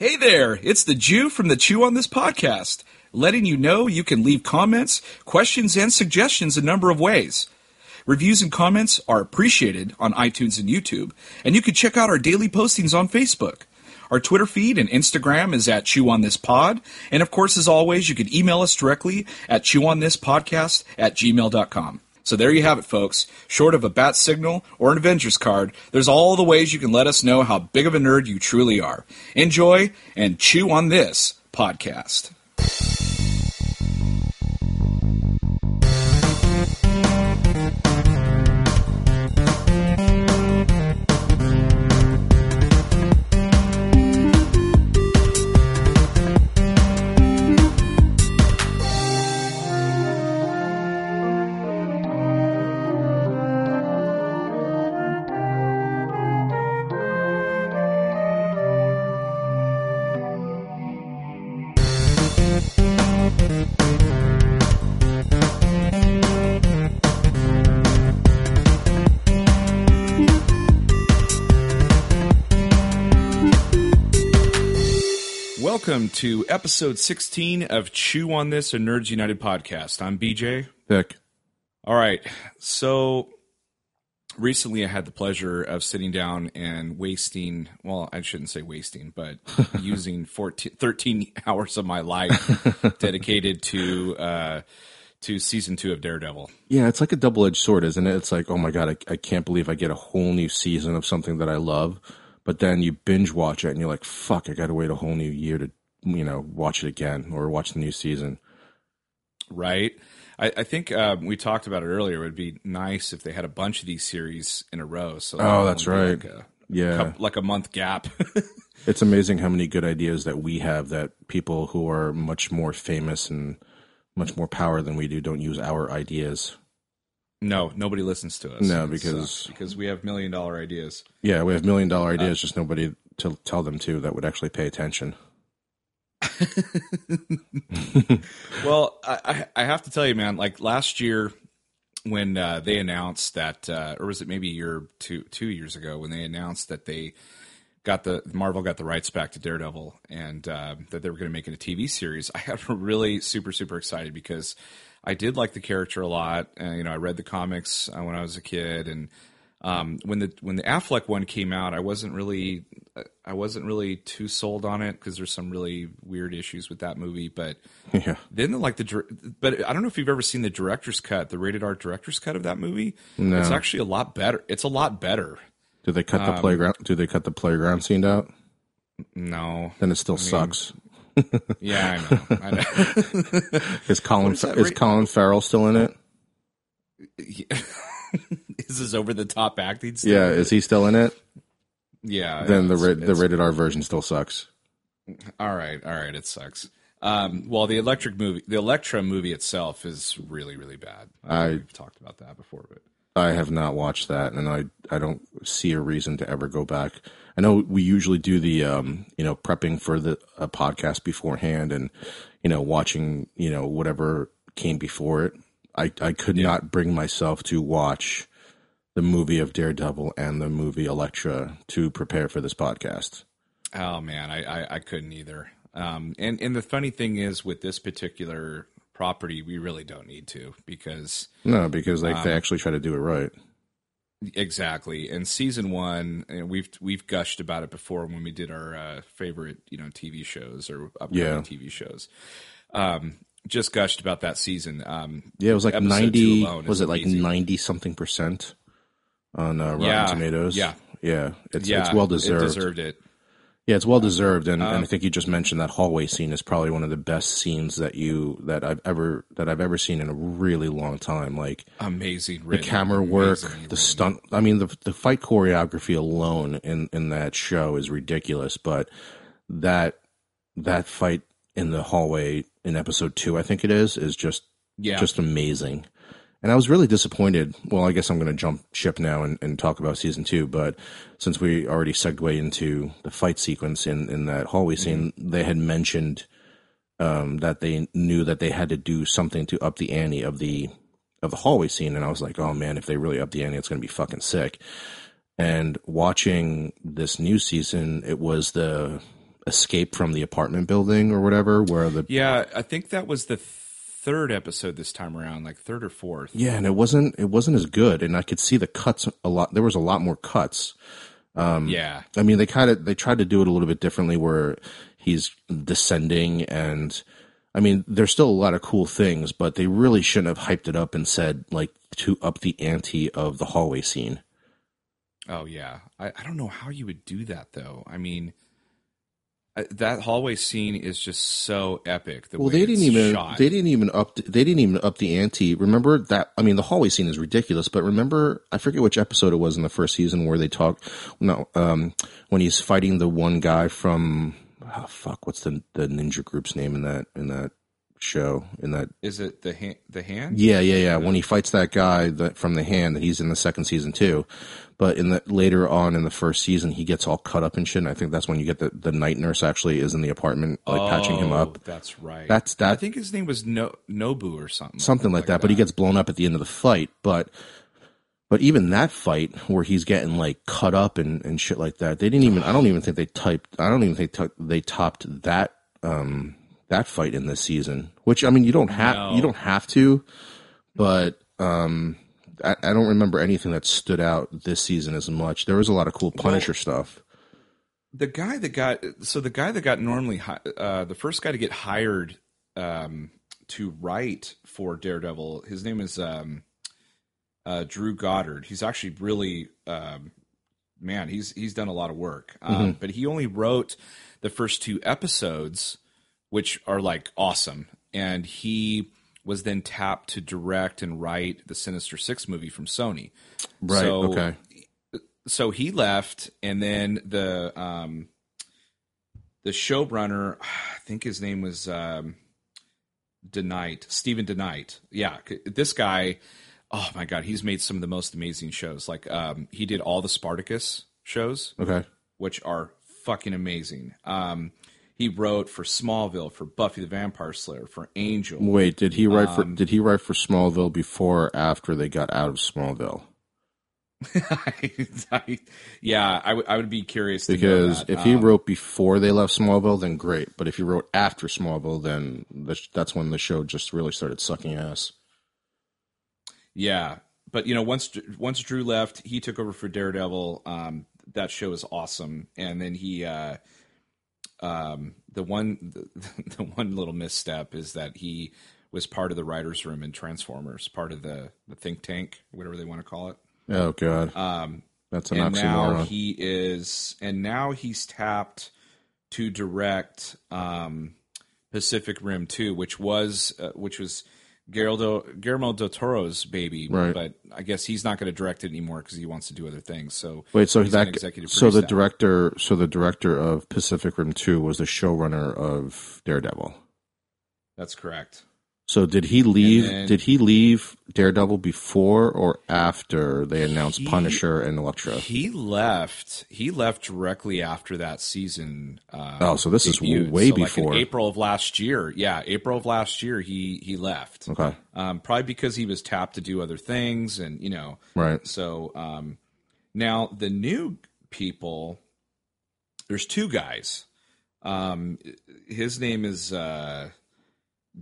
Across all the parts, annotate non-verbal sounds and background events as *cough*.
Hey there, it's the Jew from the Chew on This podcast, letting you know you can leave comments, questions, and suggestions a number of ways. Reviews and comments are appreciated on iTunes and YouTube, and you can check out our daily postings on Facebook. Our Twitter feed and Instagram is at Chew on This Pod, and of course, as always, you can email us directly at chewonthispodcast at gmail.com. So there you have it, folks. Short of a bat signal or an Avengers card, there's all the ways you can let us know how big of a nerd you truly are. Enjoy and chew on this podcast. To episode 16 of Chew on This, a Nerds United podcast. I'm BJ. Pick. All right. So recently I had the pleasure of sitting down and wasting, well, I shouldn't say wasting, but *laughs* using 14, 13 hours of my life *laughs* dedicated to uh, to season two of Daredevil. Yeah, it's like a double edged sword, isn't it? It's like, oh my god, I, I can't believe I get a whole new season of something that I love, but then you binge watch it and you're like, fuck, I got to wait a whole new year to you know watch it again or watch the new season. Right. I, I think um, we talked about it earlier. It would be nice if they had a bunch of these series in a row. So Oh, that's right. Like a, Yeah, coup- like a month gap. *laughs* it's amazing how many good ideas that we have that people who are much more famous and much more power than we do don't use our ideas. no, nobody listens to us. No, because- because we have million dollar ideas. Yeah, we have million dollar ideas, just nobody to tell them to that would actually pay attention. *laughs* Well, I, I have to tell you, man. Like last year, when uh, they announced that, uh, or was it maybe a year two two years ago when they announced that they got the Marvel got the rights back to Daredevil and uh, that they were going to make it a TV series. I got *laughs* really super super excited because I did like the character a lot. Uh, you know, I read the comics uh, when I was a kid, and um, when the when the Affleck one came out, I wasn't really I wasn't really too sold on it because there's some really weird issues with that movie, but. *laughs* Yeah, Then like the but I don't know if you've ever seen the director's cut, the rated R director's cut of that movie. No. It's actually a lot better. It's a lot better. do they cut Um, the playground? Do they cut the playground scene out? No. Then it still sucks. *laughs* Yeah, I know. I know. *laughs* Is Colin is Colin Farrell still in it? This is this over the top acting still? Yeah, is he still in it? Yeah. Then the ra- the rated R version still sucks. All right, all right, it sucks. Um, well, the electric movie, the Elektra movie itself is really, really bad. I- we've talked about that before, but I have not watched that, and I I don't see a reason to ever go back. I know we usually do the um you know prepping for the a podcast beforehand, and you know watching you know whatever came before it. I I could not bring myself to watch the movie of Daredevil and the movie Elektra to prepare for this podcast. Oh man, I, I, I couldn't either. Um, and and the funny thing is, with this particular property, we really don't need to because No, because like Um, they actually try to do it right. exactly. And season one, and we've we've gushed about it before when we did our uh, favorite you know TV shows or upcoming Yeah. TV shows. Um, just gushed about that season. Um, Yeah, it was like ninety. Was it like ninety something percent on uh, Rotten Yeah, Tomatoes? yeah. yeah. It's yeah, it's well deserved. It deserved. it. Yeah, it's well deserved, and, Um, and I think you just mentioned that hallway scene is probably one of the best scenes that you that I've ever that I've ever seen in a really long time. Like Amazing. the camera work, the written. stunt. I mean, the the fight choreography alone in in that show is ridiculous. But that that fight in the hallway in episode two, I think it is, is just Yeah, just amazing. And I was really disappointed. Well, I guess I'm going to jump ship now and, and talk about season two. But since we already segued into the fight sequence in, in that hallway scene, they had mentioned um, that they knew that they had to do something to up the ante of the of the hallway scene. And I was like, oh man, if they really up the ante, it's going to be fucking sick. And watching this new season, it was the escape from the apartment building or whatever, where the Yeah, I think that was the third episode this time around, like third or fourth. yeah, and it wasn't it wasn't as good, and I could see the cuts a lot. There was a lot more cuts. Um, yeah. I mean, they kind of they tried to do it a little bit differently, where he's descending, and I mean, there's still a lot of cool things, but they really shouldn't have hyped it up and said like to up the ante of the hallway scene. Oh yeah. I, I don't know how you would do that though. I mean, that hallway scene is just so epic. The Well, way they didn't even shot. they didn't even up they didn't even up the ante. Remember that? I mean, the hallway scene is ridiculous, but remember, I forget which episode it was in the first season where they talk. No, um, when he's fighting the one guy from oh, fuck, what's the the ninja group's name in that in that show in that Is it the hand? The hand? yeah, yeah, yeah. When he fights that guy that from the hand, that he's in the second season too. But in the later on in the first season, he gets all cut up and shit. And I think that's when you get the the night nurse actually is in the apartment, like patching him Oh, up. That's right. That's that. I think his name was no- Nobu or something. something like that. But he gets blown up at the end of the fight. But but even that fight where he's getting like cut up and, and shit like that, they didn't even. I don't even think they typed. I don't even think t- they topped that um that fight in this season. Which I mean, you don't have No. you don't have to, but um. I, I don't remember anything that stood out this season as much. There was a lot of cool Punisher stuff. the guy that got so the guy that got normally uh, the first guy to get hired um, to write for Daredevil. His name is um, uh, Drew Goddard. He's actually really um, man. He's he's done a lot of work, um, but he only wrote the first two episodes, which are like awesome, and he was then tapped to direct and write the Sinister Six movie from Sony. Right. So- okay. so he left and then the um the showrunner i think his name was um DeKnight Steven DeKnight yeah this guy oh my god he's made some of the most amazing shows like um he did all the spartacus shows Okay. which are fucking amazing um he wrote for smallville for buffy the vampire slayer for angel Wait, did he write Um, for did he write for Smallville before or after they got out of Smallville? *laughs* I- yeah I would- I would be curious to Because if he Um, wrote before they left Smallville, then great. But if he wrote after Smallville, then the, that's when the show just really started sucking ass. Yeah, but you know, once once Drew left, he took over for Daredevil. Um, that show is awesome, and then he, uh, um, the one *laughs* the, the one little misstep is that he was part of the writers' room in Transformers, part of the the think tank, whatever they want to call it. Oh god, Um, that's an and now he is, and now he's tapped to direct um, Pacific Rim Two, which was uh, which was Guillermo, Guillermo del Toro's baby, Right. but I guess he's not going to direct it anymore because he wants to do other things. So Wait, so that executive so the director so the director of Pacific Rim Two was the showrunner of Daredevil. that's correct. So did he leave? then- did he leave Daredevil before or after they announced He- Punisher and Elektra? He left. He left directly after that season. Uh, Oh, so this is way So, like, before. April of last year. Yeah, April of last year. He he left. Okay, um, probably because he was tapped to do other things and you know right. so um, now the new people there's two guys um, his name is uh,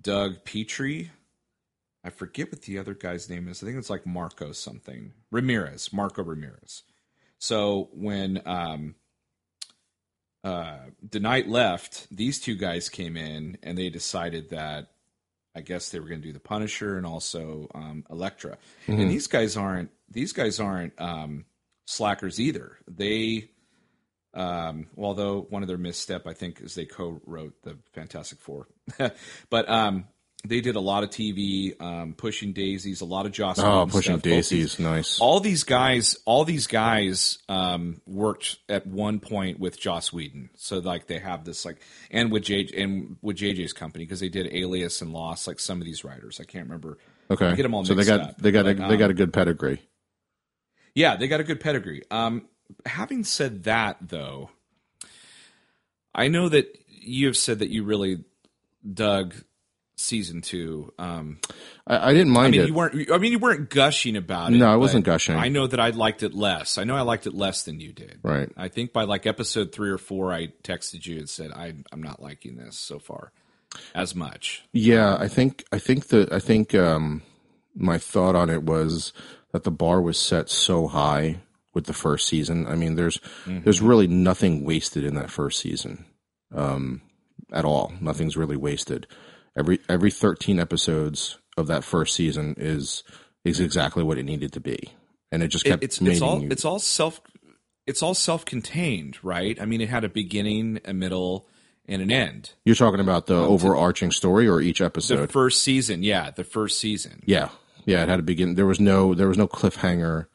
doug petrie. I forget what the other guy's name is. I think it's like marco something. Ramirez marco ramirez. So when um, uh, the night left these two guys came in and they decided that I guess they were going to do the Punisher and also um, Elektra. And these guys aren't these guys aren't um, slackers either. They, um, although one of their misstep I think is they co-wrote the Fantastic Four, *laughs* but um, they did a lot of TV, um, pushing daisies, a lot of Joss. Oh, pushing stuff. Both these- daisies, nice. all these guys all these guys um, worked at one point with Joss Whedon. So like they have this like and with J and with JJ's company because they did Alias and Lost like some of these writers. I can't remember. Okay, I them all so they got up, they got a, they um, got a good pedigree. Yeah, they got a good pedigree. Um, having said that, though, I know that you have said that you really dug season two. Um, I, I didn't mind I mean, it. you weren't. I mean, you weren't gushing about it. No, I wasn't gushing. I know that I liked it less. I know I liked it less than you did. Right. I think by like episode three or four, I texted you and said, I, "I'm not liking this so far as much." Yeah, I think I think the I think um, my thought on it was that the bar was set so high with the first season. I mean, there's there's really nothing wasted in that first season um, at all. Nothing's really wasted. Every every 13 episodes of that first season is is exactly what it needed to be, and it just It- kept it's it's all you. it's all self it's all self contained, right? I mean, it had a beginning, a middle, and an end. You're talking about the overarching story or each episode? The first season, yeah, the first season. Yeah, yeah, it had to begin. There was no there was no cliffhanger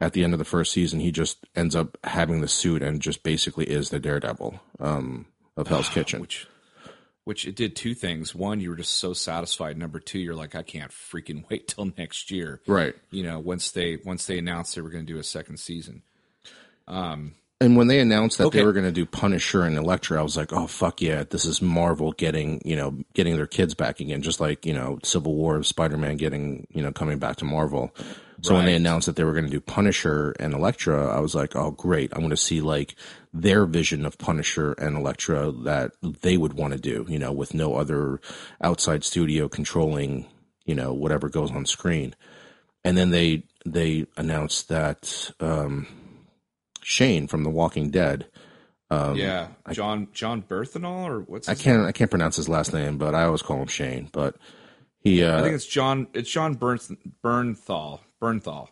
at the end of the first season. He just ends up having the suit and just basically is the Daredevil um, of Hell's *sighs* Kitchen. which which it did two things. One, you were just so satisfied. Number two, you're like, I can't freaking *laughs* wait till next year. Right. You know, once they once they announced they were going to do a second season. And when they announced that Okay. they were going to do Punisher and Elektra, I was like, "Oh fuck yeah! This is Marvel getting you know getting their kids back again, just like you know Civil War, of Spider Man getting you know coming back to Marvel." So when they announced that they were going to do Punisher and Elektra, I was like, "Oh great! I'm going to see like their vision of Punisher and Elektra that they would want to do, you know, with no other outside studio controlling you know whatever goes on screen." And then they they announced that um, Shane from The Walking Dead. yeah, John John Berthenol or what's Um, I can't I can't pronounce his last name, but I always call him Shane. But he I uh, think it's John. It's John Bernth, Bernthal. Bernthal.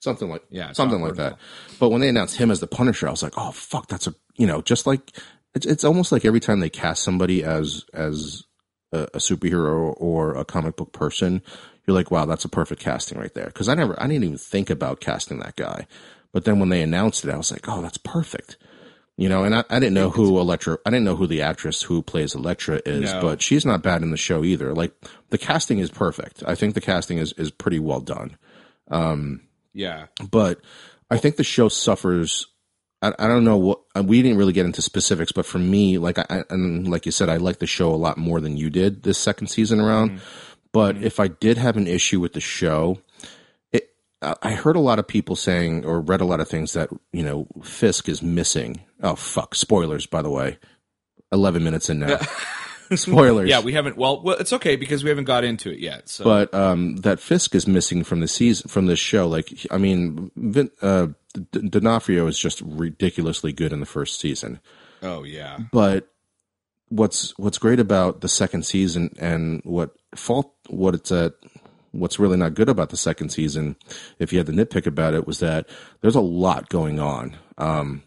something like Yeah, something John like that. But when they announced him as the Punisher, I was like, oh fuck, that's a you know just like it's it's almost like every time they cast somebody as as a, a superhero or a comic book person, you're like, wow, that's a perfect casting right there. Because I never I didn't even think about casting that guy, but then when they announced it, I was like, oh, that's perfect. You know, and I, I didn't know who Elektra, I didn't know who the actress who plays Elektra is, No. but she's not bad in the show either. Like the casting is perfect. I think the casting is, is pretty well done. Um, yeah, But I think the show suffers. I, I don't know what uh, we didn't really get into specifics, but for me, like I and like you said, I like the show a lot more than you did this second season around. Mm-hmm. But mm-hmm. if I did have an issue with the show, I I heard a lot of people saying or read a lot of things that you know Fisk is missing. Oh fuck! Spoilers, by the way. Eleven minutes in now. *laughs* Spoilers. yeah. We haven't. Well, well, it's okay because we haven't got into it yet. So but um, that Fisk is missing from the season from this show. Like, I mean, Vin, uh, D- D'Onofrio is just ridiculously good in the first season. oh yeah, But what's what's great about the second season and what fault what it's at what's really not good about the second season, if you had to nitpick about it, was that there's a lot going on. Um,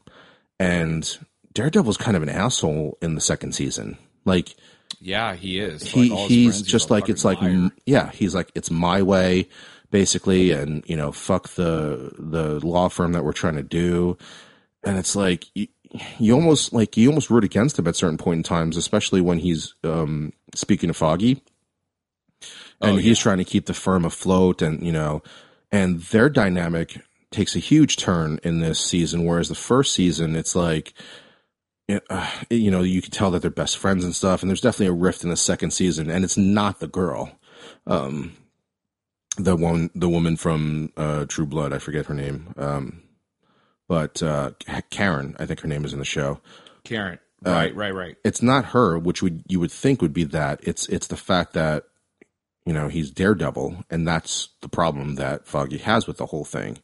and Daredevil's kind of an asshole in the second season. Like yeah. He is. he Like, he's just like it's like liar. yeah he's like it's my way basically and you know fuck the the law firm that we're trying to do and it's like you, you almost like you almost root against him at certain point in times especially when he's um speaking to foggy and Oh, he's trying to keep the firm afloat and you know and their dynamic takes a huge turn in this season whereas the first season it's like it, uh, you know you can tell that they're best friends and stuff and there's definitely a rift in the second season and it's not the girl um the one the woman from uh true blood i forget her name um but uh karen i think her name is in the show Karen. Uh, Right, right, right. it's not her, which would you would think would be that. It's it's the fact that you know he's Daredevil, and that's the problem that Foggy has with the whole thing,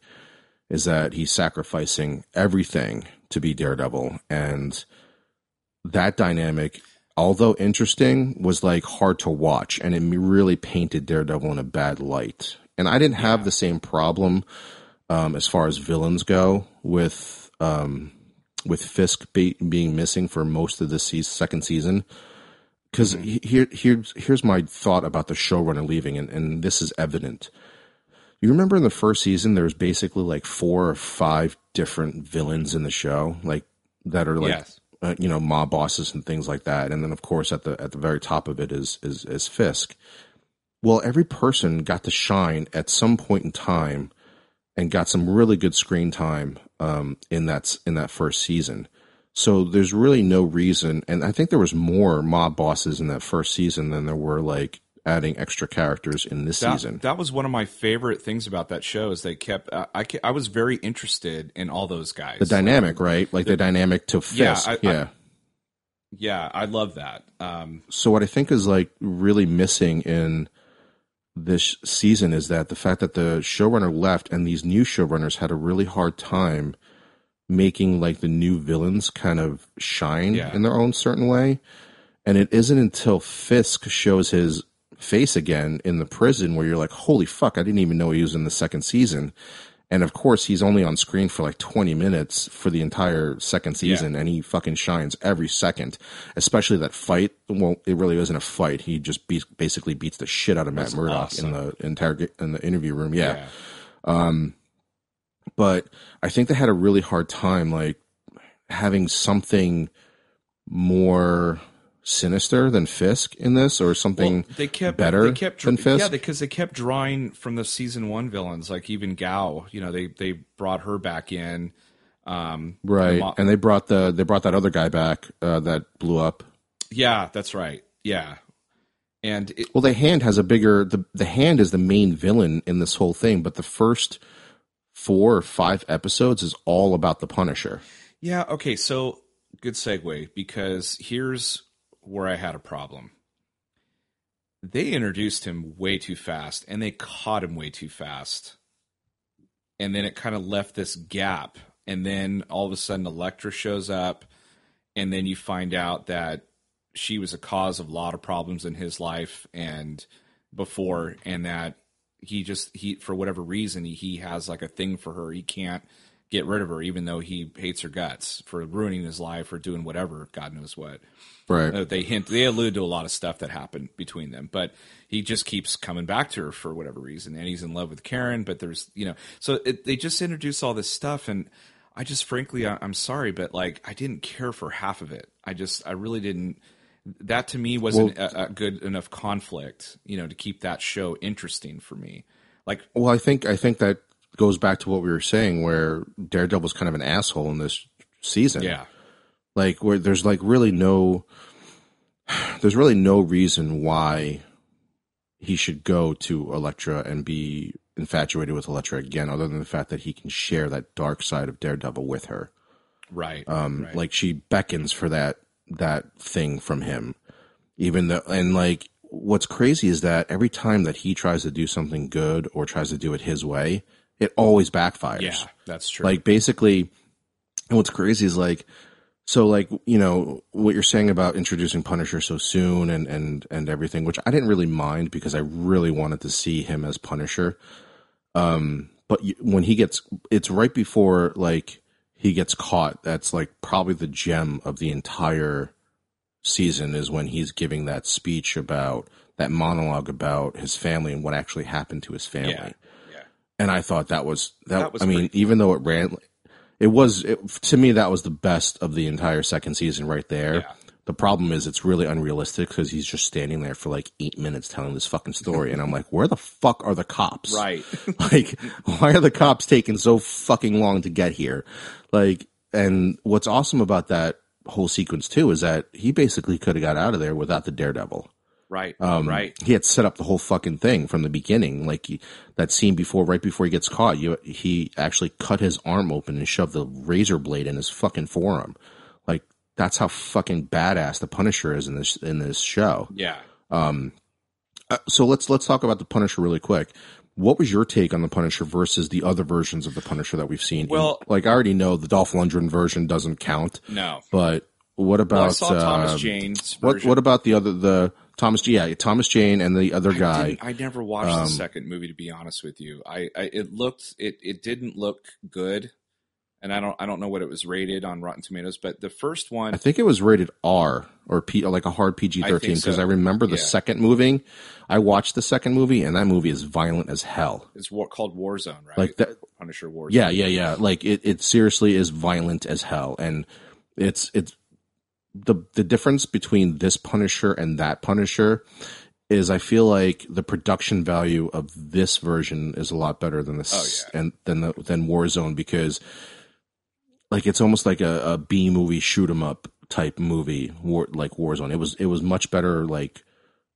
is that he's sacrificing everything to be Daredevil, and that dynamic, although interesting, was like hard to watch, and it really painted Daredevil in a bad light. And I didn't have the same problem um, as far as villains go with um, with Fisk be, being missing for most of the se- second season. Because here, here's here's my thought about the showrunner leaving, and, and this is evident. You remember in the first season, there's basically like four or five different villains in the show, like that are like Yes. uh, you know mob bosses and things like that. And then of course at the at the very top of it is is is Fisk. Well, every person got to shine at some point in time, and got some really good screen time um, in that in that first season. So there's really no reason, and I think there was more mob bosses in that first season than there were like adding extra characters in this that, season. That was one of my favorite things about that show is they kept. Uh, I I was very interested in all those guys. The dynamic, right? Like the, the dynamic to Fisk. Yeah, I, yeah. I, yeah, I love that. Um, so what I think is like really missing in this season is that the fact that the showrunner left and these new showrunners had a really hard time making like the new villains kind of shine Yeah. in their own certain way. And it isn't until Fisk shows his face again in the prison where you're like, holy fuck, I didn't even know he was in the second season. And of course, he's only on screen for like 20 minutes for the entire second season, and he fucking shines every second. Especially that fight. Well, it really isn't a fight. He just be- basically beats the shit out of Matt That's Murdock awesome. in the interrogate in the interview room. Yeah. yeah. Um, but I think they had a really hard time like having something more sinister than Fisk in this, or something Well, they kept better they kept than Fisk. yeah because they kept drawing from the season one villains like even Gao you know they they brought her back in um right? the mo- and they brought the they brought that other guy back uh, that blew up. yeah that's right yeah and it, Well, the hand has a bigger the the hand is the main villain in this whole thing, but the first four or five episodes is all about the Punisher. yeah okay so good segue because here's where I had a problem they introduced him way too fast and they caught him way too fast and then it kind of left this gap and then all of a sudden Elektra shows up and then you find out that she was a cause of a lot of problems in his life and before and that he just he for whatever reason he, he has like a thing for her. He can't get rid of her even though he hates her guts for ruining his life or doing whatever god knows what. Right. uh, they hint they allude to a lot of stuff that happened between them but he just keeps coming back to her for whatever reason and he's in love with karen but there's you know so it, they just introduce all this stuff and i just frankly I, i'm sorry but like i didn't care for half of it. I just i really didn't that to me wasn't a, a good enough conflict you know to keep that show interesting for me like Well, I think I think that goes back to what we were saying, where Daredevil's kind of an asshole in this season. yeah like where there's like really no there's really no reason why he should go to Elektra and be infatuated with Elektra again, other than the fact that he can share that dark side of Daredevil with her. right Um, right. like she beckons for that that thing from him, even though and like what's crazy is that every time that he tries to do something good or tries to do it his way, it always backfires. yeah that's true Like basically, and what's crazy is like, so like you know what you're saying about introducing Punisher so soon and and and everything, which I didn't really mind because I really wanted to see him as Punisher. Um, but when he gets, it's right before like he gets caught. That's like probably the gem of the entire season is when he's giving that speech about that monologue about his family and what actually happened to his family yeah yeah and I thought that was that. That was I mean, pretty even though it ran, it was it, to me that was the best of the entire second season right there. Yeah. The problem is it's really unrealistic because he's just standing there for like eight minutes telling this fucking story, and I'm like, where the fuck are the cops? right *laughs* like, why are the cops taking so fucking long to get here? Like, and what's awesome about that whole sequence too is that he basically could have got out of there without the Daredevil. right Um, right He had set up the whole fucking thing from the beginning. Like he, that scene before, right before he gets caught, you, he actually cut his arm open and shoved the razor blade in his fucking forearm. Like that's how fucking badass the Punisher is in this in this show. yeah Uh, so let's let's talk about the Punisher really quick. What was your take on the Punisher versus the other versions of the Punisher that we've seen? Well- like I already know the Dolph Lundgren version doesn't count, no but what about well, i saw thomas um, jane's what version. what about the other the Thomas? Yeah, Thomas Jane and the other guy. didn't- I, never watched um, the second movie to be honest with you. I, I it looked it it didn't look good, and I don't I don't know what it was rated on Rotten Tomatoes, but the first one I think it was rated R or P, like a hard PG thirteen because so. I remember the Yeah. second movie. I watched the second movie and that movie is violent as hell. It's war, called Warzone, right? Like that. Punisher Warzone. Yeah, yeah, yeah. Like it, it seriously is violent as hell, and it's it's the the difference between this Punisher and that Punisher is I feel like the production value of this version is a lot better than this Oh, and than the than Warzone because like it's almost like a, a B movie shoot 'em up type movie war, like Warzone. It was it was much better like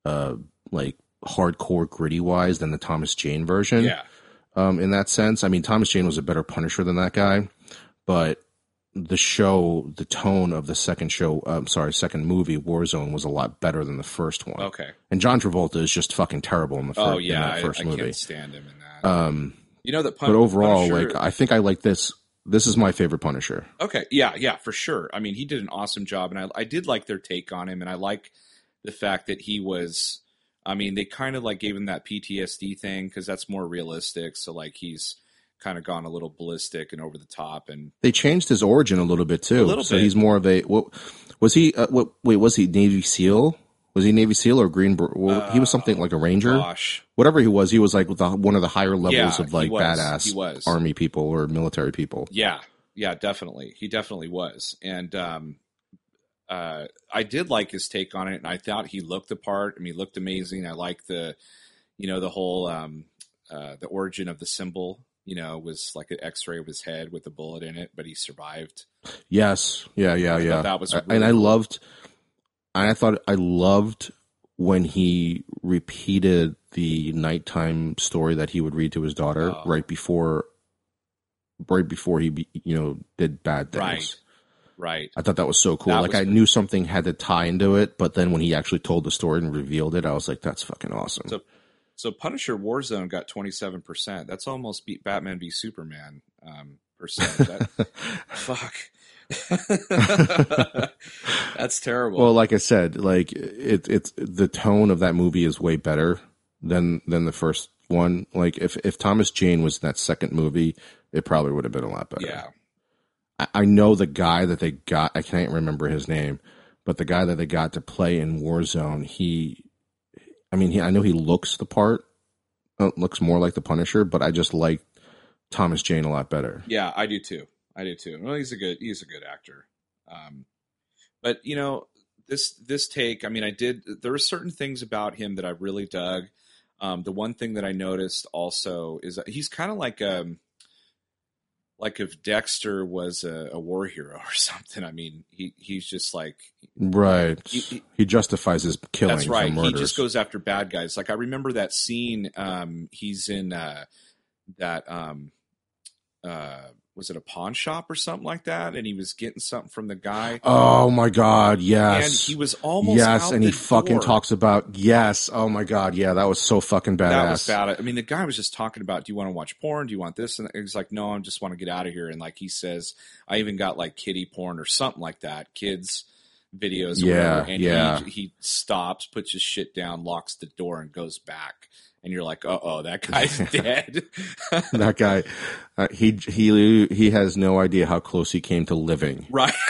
uh like hardcore gritty wise than the Thomas Jane version. Yeah. Um, in that sense, I mean, Thomas Jane was a better Punisher than that guy, but the show, the tone of the second show, I'm sorry, second movie, Warzone, was a lot better than the first one. Okay. And John Travolta is just fucking terrible in the first, Oh in yeah, that I, first I movie. can't stand him in that. Um, you know that. but overall, Punisher- like, I think I like this. This is my favorite Punisher. Okay, yeah, yeah, for sure. I mean, he did an awesome job, and I, I did like their take on him, and I like the fact that he was. I mean, they kind of like gave him that PTSD thing because that's more realistic. So like he's kind of gone a little ballistic and over the top, and They changed his origin a little bit too. A little so bit. he's more of a what was he? Uh, what wait was he Navy SEAL? Was he Navy SEAL or Green? Well, he was something like a Ranger. gosh, Whatever he was, he was like the, one of the higher levels Yeah, of like badass army people or military people. yeah, yeah, definitely, he definitely was, and um, uh, I did like his take on it, and I thought he looked the part. I mean, he looked amazing. I like the, you know, the whole um, uh, the origin of the symbol. You know, was like an X-ray of his head with a bullet in it, but he survived. Yes, yeah, yeah, I yeah. that was really and I loved. And I thought I loved when he repeated the nighttime story that he would read to his daughter Oh. right before, right before he, you know, did bad things. Right, right. I thought that was so cool. That like I knew something had to tie into it, but then when he actually told the story and revealed it, I was like, "That's fucking awesome." So- So Punisher Warzone got twenty seven percent. That's almost beat Batman v Superman um, percent. That, *laughs* fuck. *laughs* That's terrible. well, like I said, like it, it's the tone of that movie is way better than than the first one. Like if if Thomas Jane was in that second movie, it probably would have been a lot better. yeah. I, I know the guy that they got. I can't remember his name, but the guy that they got to play in Warzone, he, I mean, he, I know he looks the part, uh, looks more like the Punisher, but I just like Thomas Jane a lot better. Yeah, I do too. I do too. Well, he's a good he's a good actor. Um, but you know this this take. I mean, I did. There were certain things about him that I really dug. Um, the one thing that I noticed also is that he's kind of like um like if Dexter was a, a war hero *laughs* or something. I mean, he he's just like Right. He- He, he- justifies his killing. That's right. He just goes after bad guys. Like I remember that scene. Um, he's in uh, that. Um, uh, was it a pawn shop or something like that? And he was getting something from the guy, Oh my God! Yes. and he was almost yes, out and he the fucking talks about yes. Oh my God! Yeah, that was so fucking badass. That was bad. I mean, the guy was just talking about, do you want to watch porn? Do you want this? And he's like, no, I just want to get out of here. And like he says, I even got like kiddie porn or something like that, kids videos. Or Yeah, whatever. And yeah. He, he stops, puts his shit down, locks the door, and goes back. And you're like, uh oh, that *laughs* guy's dead. *laughs* that guy. Uh, he he he has no idea how close he came to living. right. *laughs*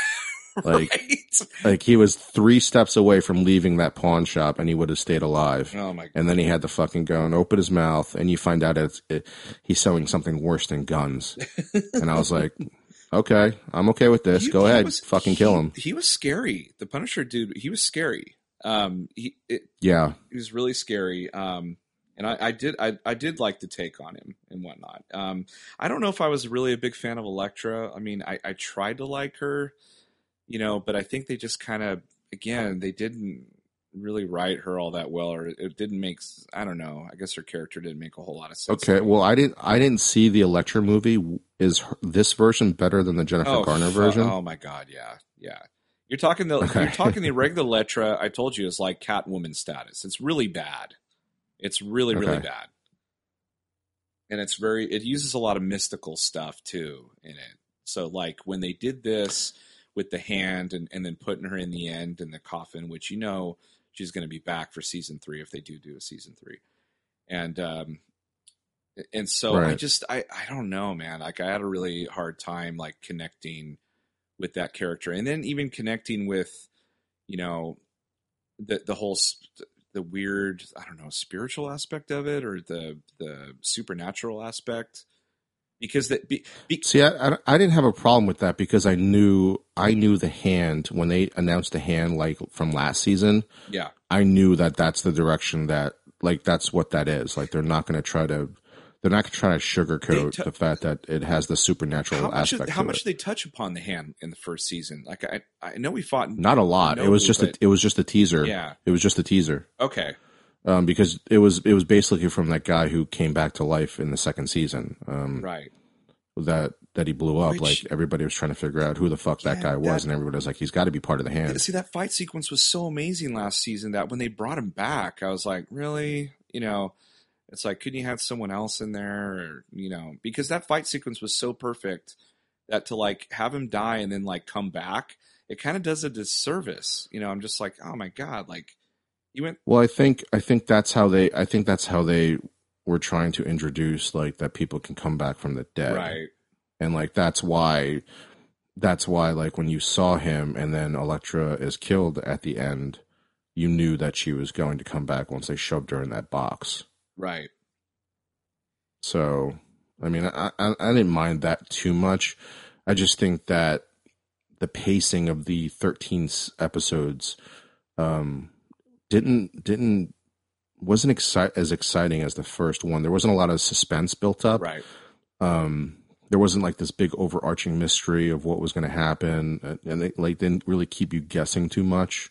Like right. like he was three steps away from leaving that pawn shop, and he would have stayed alive. Oh my god. And then he had to fucking go and open his mouth, and you find out it's it, he's selling something worse than guns. and I was like, okay, I'm okay with this. He- Go he ahead, was- fucking he- kill him. He was scary. The Punisher dude, he was scary. Um, he it, Yeah, he was really scary. Um, and I, I did I, I did like the take on him and whatnot. Um, I don't know if I was really a big fan of Elektra. I mean, I, I tried to like her, you know, but I think they just kind of again they didn't really write her all that well, or it didn't make. I don't know. I guess her character didn't make a whole lot of sense. Okay, well, I didn't. I didn't see the Elektra movie. Is her, this version better than the Jennifer Garner fu- version? Oh my god, yeah, yeah. You're talking the Okay. you're talking the *laughs* regular Letra. I told you is like Catwoman status. It's really bad. It's really really bad, and it's very. It uses a lot of mystical stuff too in it. So like when they did this with the hand and and then putting her in the end in the coffin, which you know she's going to be back for season three if they do do a season three, and um, and so I just I I don't know, man. Like I had a really hard time like connecting with that character, and then even connecting with you know the the whole the weird I don't know spiritual aspect of it or the the supernatural aspect because that be, be, See, I, I, I didn't have a problem with that because I knew I knew the hand when they announced the hand like from last season. yeah I knew that that's the direction that like that's what that is. Like they're not going to try to they're not going to try to sugarcoat t- the fact that it has the supernatural how much aspect. how to much it. did they touch upon the hand in the first season? Like I I know we fought Not a lot. it was just a, it was just a teaser. yeah It was just a teaser. okay um, because it was it was basically from that guy who came back to life in the second season. Um, right. That that he blew up. Which- like everybody was trying to figure out who the fuck that guy was, that- and everybody was like, he's got to be part of the hand. See, that fight sequence was so amazing last season that when they brought him back, I was like, really? You know, it's like, couldn't you have someone else in there? Or, you know, because that fight sequence was so perfect that to like have him die and then like come back, it kind of does a disservice. You know, I'm just like, oh my God, like you went, Well, I think I think that's how they I think that's how they were trying to introduce like that people can come back from the dead. right. And like that's why that's why like when you saw him and then Elektra is killed at the end, you knew that she was going to come back once they shoved her in that box. Right. So, I mean, I, I, I didn't mind that too much. I just think that the pacing of the 13 s- episodes um, didn't didn't wasn't exci- as exciting as the first one. There wasn't a lot of suspense built up. Right. Um, there wasn't like this big overarching mystery of what was going to happen, and- and they like didn't really keep you guessing too much.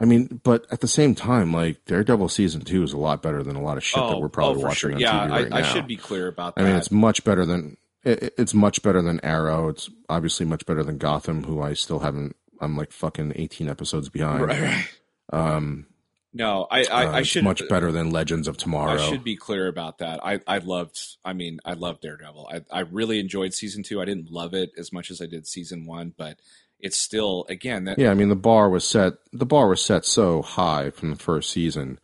I mean, but at the same time, like Daredevil season two is a lot better than a lot of shit that we're probably oh, watching sure. on Yeah, TV right I, I should be clear about that. I mean, it's much better than it, it's much better than Arrow. It's obviously much better than Gotham, who I still haven't. I'm like fucking 18 episodes behind. right, right. Um, No, I, I, uh, I should much better than Legends of Tomorrow. I should be clear about that. I, I loved. I mean, I loved Daredevil. I, I really enjoyed season two. I didn't love it as much as I did season one, but it's still again that Yeah, I mean the bar was set. The bar was set so high from the first season,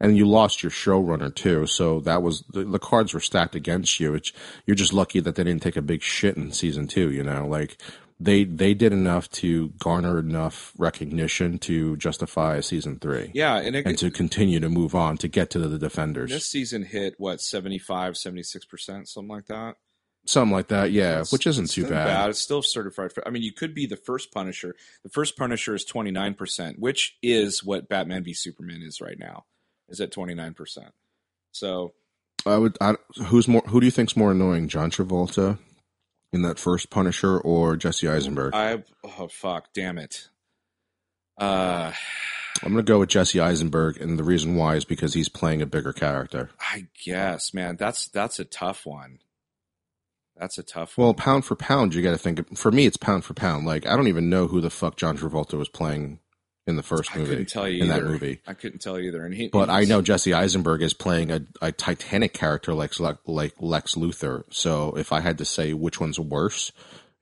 and you lost your showrunner too. So that was the, the cards were stacked against you. It's, you're just lucky that they didn't take a big shit in season two. You know, like they they did enough to garner enough recognition to justify season three. yeah, and, it, and to continue to move on to get to the defenders. this season hit what 75 76 percent, something like that. Something like that, yeah, It's- which isn't too not bad. It's still certified. For, I mean, you could be the first Punisher. The first Punisher is twenty nine percent, which is what Batman v Superman is right now. Is at twenty nine percent. So I would. I, who's more? Who do you think's more annoying, John Travolta in that first Punisher or Jesse Eisenberg? I, oh fuck, damn it. Uh, am gonna go with Jesse Eisenberg, and the reason why is because he's playing a bigger character. I guess, man, that's that's a tough one. That's a tough one. Well, pound for pound, you got to think. For me, it's pound for pound. Like I don't even know who the fuck John Travolta was playing in the first I movie. couldn't tell you in either. that movie. I couldn't tell you either. And he, But I know Jesse Eisenberg is playing a, a Titanic character like like Lex Luthor. So if I had to say which one's worse,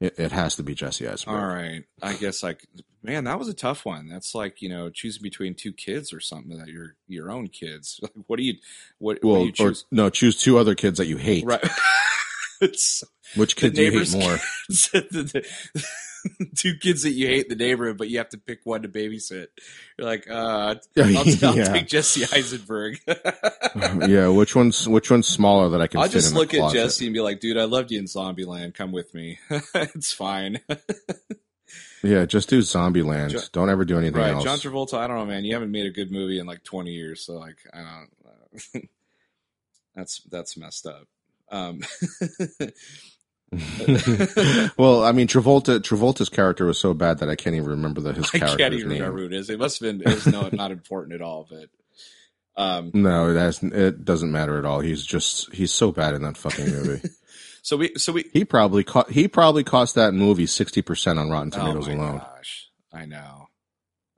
it, it has to be Jesse Eisenberg. All right. I guess like man, that was a tough one. That's like, you know, choosing between two kids or something that your your own kids. *laughs* Like what do you what, what do Well, you or no, choose two other kids that you hate. right. *laughs* Which kids do you hate more? *laughs* the- the- two kids that you hate in the neighborhood, but you have to pick one to babysit. You're like, uh, *laughs* I'll, I'll yeah. take Jesse Eisenberg. *laughs* yeah, which one's which one's smaller that I can I'll just look at? Jesse and be like, dude, I loved you in Zombieland. Come with me. it's fine. Yeah, just do Zombieland. Jo- don't ever do anything right. else. John Travolta, I don't know, man. You haven't made a good movie in like 20 years. So, like, I don't That's, that's messed up. Um, *laughs* well, I mean, Travolta Travolta's character was so bad that I can't even remember the, his *laughs* I character's can't even name. remember who it is. It must have been, it was no, *laughs* not important at all, but, um, No, it has. It doesn't matter at all. He's just he's so bad in that fucking movie. so we, so we, he probably co- he probably cost that movie sixty percent on Rotten Tomatoes oh my alone. gosh. I know.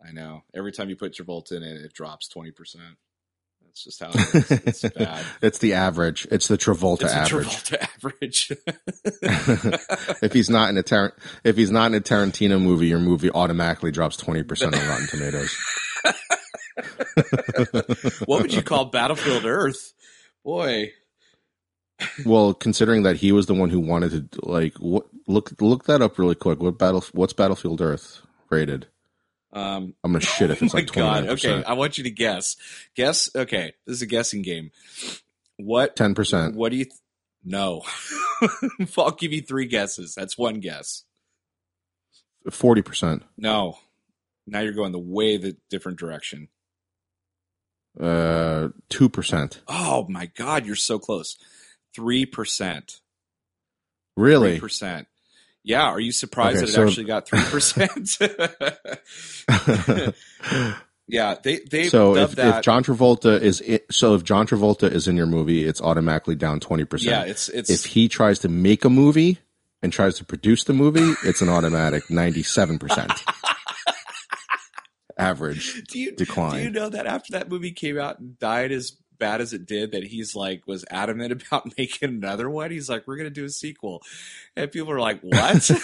I know. Every time you put Travolta in it, it drops 20%. That's just how it is. It's *laughs* bad. it's the average. It's the Travolta It's a average. Travolta average. *laughs* if he's not in a Tar- if he's not in a Tarantino movie, your movie automatically drops twenty percent on Rotten Tomatoes. *laughs* what would you call Battlefield Earth? Boy, well, considering that he was the one who wanted to like what, look look that up really quick. What battle? What's Battlefield Earth rated? Um, I'm gonna shit if *laughs* oh it's my like twenty god. Okay. I want you to guess. Guess. Okay, this is a guessing game. What? Ten percent. What do you? Th- no. *laughs* I'll give you three guesses. That's one guess. Forty percent. No. Now you're going the way the different direction. Uh, two percent. Oh my god, you're so close. Three percent. Really? Percent. Yeah, are you surprised Okay, that it so- actually got three percent? *laughs* Yeah, they they So if, if John Travolta is so if John Travolta is in your movie, it's automatically down twenty percent. yeah, it's it's if he tries to make a movie and tries to produce the movie, it's an automatic ninety seven percent *laughs* average do you decline. do you know that after that movie came out and died as bad as it did, that he's like was adamant *laughs* about making another one. He's like, we're gonna do a sequel, and people are like, what? *laughs*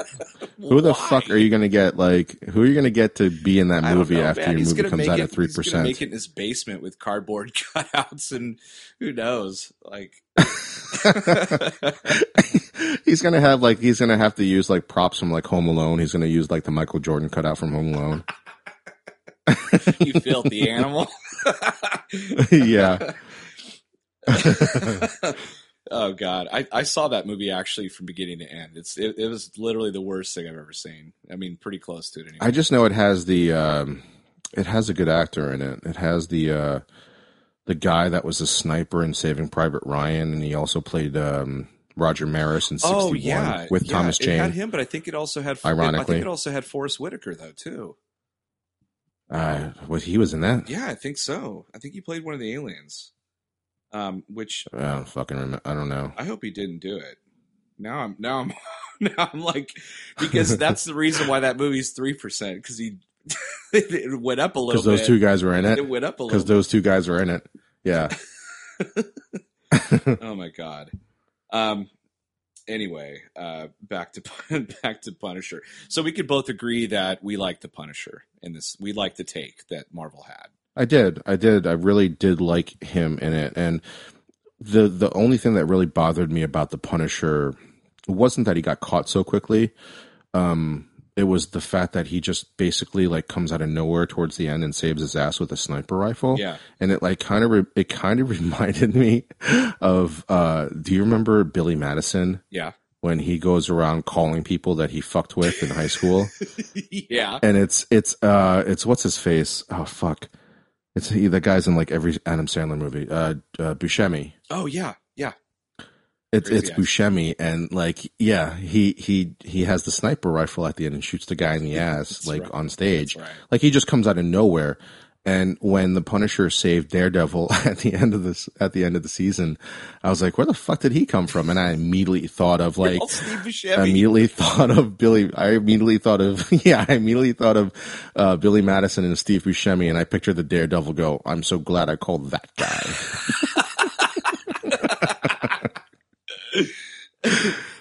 *laughs* Who the Why? fuck are you to get? Like, who are you to get to be in that movie know, after man. your He's movie comes out it, at three He's gonna make percent? it in his basement with cardboard cutouts, and who knows? Like, he's to have like he's to have to use like props from like Home Alone. He's to use like the Michael Jordan cutout from Home Alone. you filthy animal. *laughs* yeah, *laughs* oh god, I, I saw that movie actually from beginning to end. It's it, it was literally the worst thing I've ever seen. I mean, pretty close to it anyway. I just know it has the um, it has a good actor in it. It has the uh, the guy that was a sniper in Saving Private Ryan, and he also played um, Roger Maris in sixty one oh yeah, with yeah, Thomas It had Jane. him, but I think it also had. I Ironically. think it also had Forest Whitaker though too. Uh, was he was in that? Yeah, I think so. I think he played one of the aliens. Um, which I don't fucking remember. I don't know. I hope he didn't do it. Now I'm now I'm *laughs* now I'm like because that's the reason why that movie's three percent because he *laughs* it went up a little Because those bit. two guys were in it. it went up a little. Because those two guys were in it. Yeah. *laughs* oh my god. Um. Anyway, uh, back to *laughs* back to Punisher. So we could both agree that we like the Punisher in this. We like the take that Marvel had. I did. I did. I really did like him in it. And the the only thing that really bothered me about the Punisher wasn't that he got caught so quickly. Um, it was the fact that he just basically like comes out of nowhere towards the end and saves his ass with a sniper rifle. Yeah. And it like kind of re- it kind of *laughs* reminded me of uh do you remember Billy Madison Yeah. when he goes around calling people that he fucked with in high school? *laughs* yeah. and it's it's uh it's what's his face? Oh fuck. It's he the guy's in like every Adam Sandler movie. Uh, uh Buscemi. Oh yeah. It's Crazy it's. Buscemi and like yeah, he he he has the sniper rifle at the end and shoots the guy in the *laughs* ass That's like right. on stage. Right. Like he just comes out of nowhere. And when the Punisher saved Daredevil *laughs* at the end of this at the end of the season, I was like, where the fuck did he come from? And I immediately thought of like immediately *laughs* thought of Billy. I immediately thought of yeah. I immediately thought of uh, Billy Madison and Steve Buscemi, and I pictured the Daredevil go. I'm so glad I called that guy. *laughs*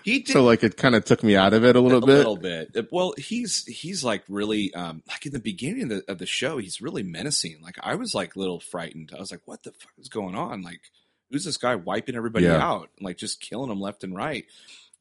he did so like it kind of took me out of it a little a bit. little bit. Well, he's he's like really um like in the beginning of the, of the show, he's really menacing. Like I was like a little frightened. I was like, what the fuck is going on? Like who's this guy wiping everybody Yeah. out and like just killing them left and right?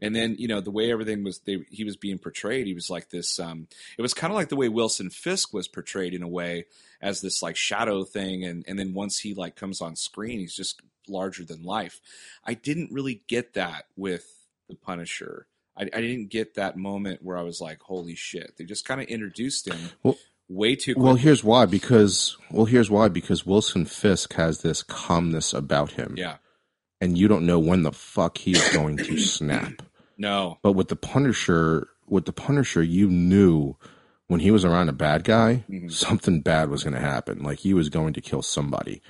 And then you know the way everything was, they, he was being portrayed. He was like this. Um, it was kind of like the way Wilson Fisk was portrayed in a way as this like shadow thing. And and then once he like comes on screen, he's just larger than life. I didn't really get that with the Punisher. I, I didn't get that moment where I was like, "Holy shit!" They just kind of introduced him Well- way too quickly. Well, here's why. Because well, here's why. Because Wilson Fisk has this calmness about him, yeah, and you don't know when the fuck he's going to *coughs* snap. no, But with the Punisher, with the Punisher, you knew when he was around a bad guy, Mhm. something bad was going to happen. Like he was going to kill somebody.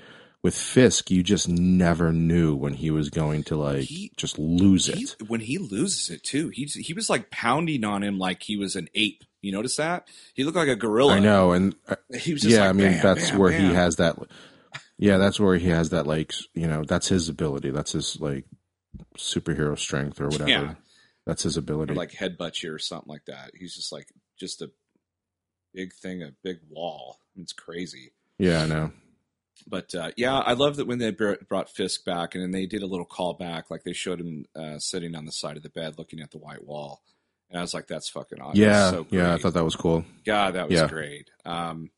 With Fisk, you just never knew when he was going to like He- just lose he, it. when he loses it too, he he was like pounding on him like he was an ape. You notice that? He looked like a gorilla. I know, and uh, He was just yeah, like, I mean bam, that's bam, where bam. he has that. Yeah, that's where he has that like you know that's his ability. That's his like superhero strength or whatever. Yeah. That's his ability. or like headbutt you or something like that. He's just like just a big thing, a big wall. It's crazy. yeah, I know. But uh, yeah, I love that when they brought Fisk back and then they did a little callback, like they showed him uh, sitting on the side of the bed looking at the white wall, and I was like, "That's fucking awesome." Yeah, so yeah, I thought that was cool. God, that was Yeah. great. Um,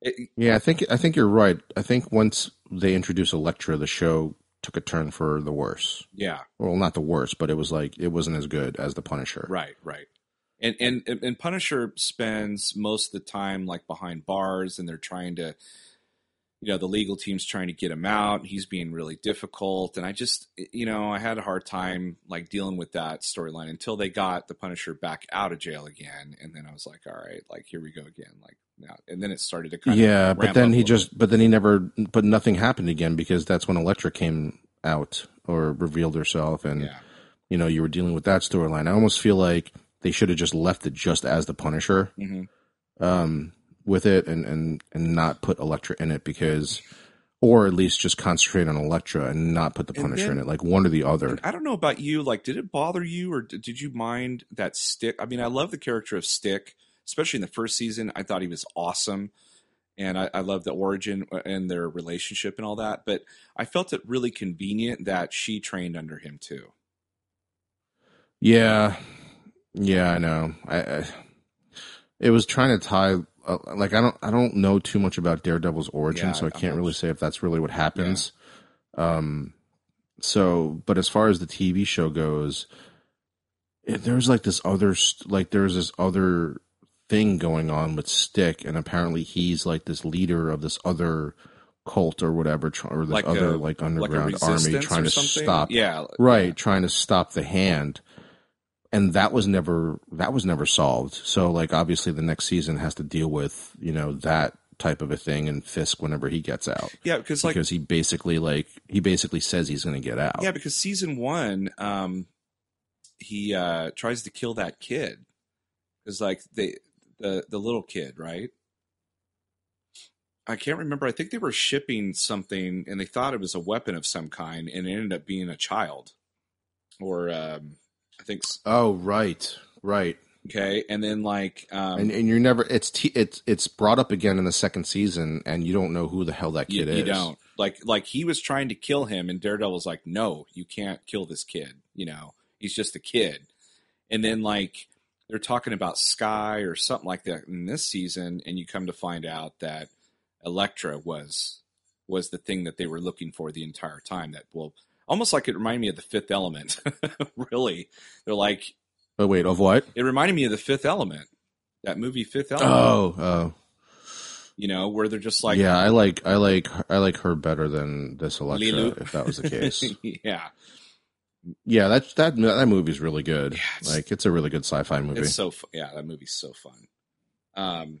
it, Yeah, I think I think you're right. I think once they introduced Elektra, the show took a turn for the worse. yeah, Well, not the worst, but it was like it wasn't as good as the Punisher. right, right. And and and Punisher spends most of the time like behind bars, and they're trying to, you know, the legal team's trying to get him out. He's being really difficult, and I just, you know, I had a hard time like dealing with that storyline until they got the Punisher back out of jail again, and then I was like, all right, like here we go again, like now, and then it started to kind yeah, but then he just, but then he never, but nothing happened again because that's when Elektra came out or revealed herself, and yeah. you know you were dealing with that storyline. I almost feel like they should have just left it just as the Punisher hmm um, with it, and and and not put Elektra in it because, or at least just concentrate on Elektra and not put the Punisher then- in it, like one or the other. I don't know about you. Like, did it bother you, or did, did you mind that Stick? I mean, I love the character of Stick, especially in the first season. I thought he was awesome, and I, I love the origin uh, and their relationship and all that. But I felt it really convenient that she trained under him too. Yeah, yeah, I know. I, I it was trying to tie. Uh, like I don't, I don't know too much about Daredevil's origin, Yeah, so I can't really say if that's really what happens. Um, so, but as far as the TV show goes, it, there's like this other, like there's this other thing going on with Stick, and apparently he's like this leader of this other cult or whatever, or this Like other a- like Like underground army trying to stop Yeah, right trying to stop the hand and that was never that was never solved so like obviously the next season has to deal with you know that type of a thing and fisk whenever he gets out yeah. Because like because he basically like he basically says he's going to get out Yeah, because season one, um, he uh, tries to kill that kid. Because like they, the the little kid, right? I can't remember. I think they were shipping something, and they thought it was a weapon of some kind, and it ended up being a child, or um, I think oh right right okay. And then like, um, and and you're never it's t- it's it's brought up again in the second season and you don't know who the hell that you, kid is you don't like like he was trying to kill him, and Daredevil's like, no, you can't kill this kid. You know, he's just a kid. And then like they're talking about Sky or something like that in this season, and you come to find out that Elektra was was the thing that they were looking for the entire time. That well, almost like it reminded me of the Fifth Element. *laughs* really, they're like oh wait of what it reminded me of the Fifth Element, that movie Fifth Element. oh oh You know, where they're just like yeah i like i like i like her better than this Elektra Leeloo. if that was the case *laughs* yeah, Yeah, that that that movie's really good. Yeah, it's- like it's a really good sci-fi movie. It's so yeah, that movie's so fun. Um,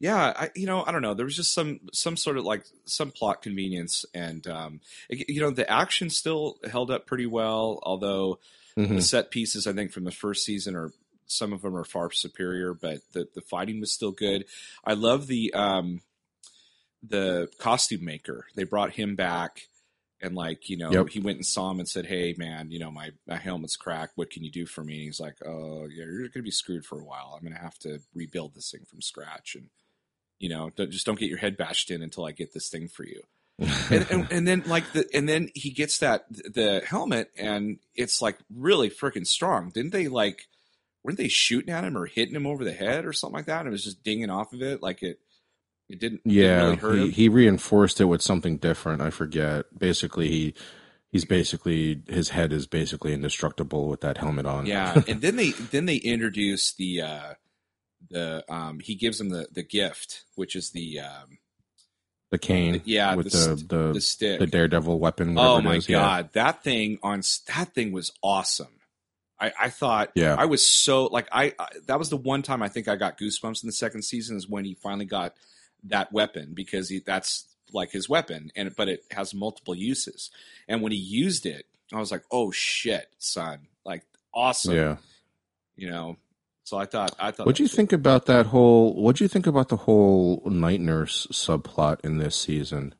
yeah, I you know I don't know. There was just some some sort of like some plot convenience, and um, it- you know the action still held up pretty well. Although Mhm. the set pieces, I think from the first season are some of them are far superior, but the the fighting was still good. I love the um, the costume maker. They brought him back. And like you know, Yep. he went and saw him and said, "Hey, man, you know my my helmet's cracked. What can you do for me?" And he's like, "Oh, yeah, you're going to be screwed for a while. I'm going to have to rebuild this thing from scratch, and you know, don't, just don't get your head bashed in until I get this thing for you." *laughs* and, and, and then like the and then he gets that the helmet, and it's like really freaking strong. Didn't they like? Weren't they shooting at him or hitting him over the head or something like that? And it was just dinging off of it, like it. It didn't. didn't yeah, really hurt he, him. he reinforced it with something different. I forget. Basically, he he's basically his head is basically indestructible with that helmet on. Yeah, *laughs* and then they then they introduce the uh the um he gives him the the gift, which is the um the cane. yeah with the, the st- the, the stick. the daredevil weapon. Oh my is, yeah. god, that thing on that thing was awesome. I I thought Yeah. I was so like I, I that was the one time I think I got goosebumps in the second season is when he finally got that weapon because he that's like his weapon and but it has multiple uses and when he used it I was like oh shit son like awesome Yeah. you know. So I thought I thought. What do you think about that whole? What do you think about the whole night nurse subplot in this season?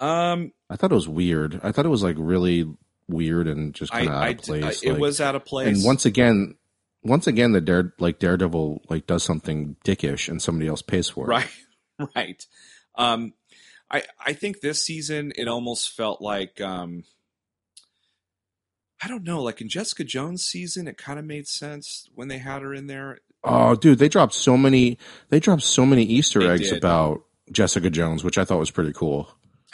Um, I thought it was weird. I thought it was like really weird and just kind of out of place. I- it like- was out of place. and once again, once again, the dare like Daredevil like does something dickish and somebody else pays for it. right, *laughs* right. Um, I I think this season it almost felt like um, I don't know, like in Jessica Jones season, it kind of made sense when they had her in there. Oh, dude, they dropped so many. They dropped so many Easter They eggs did. about Jessica Jones, which I thought was pretty cool.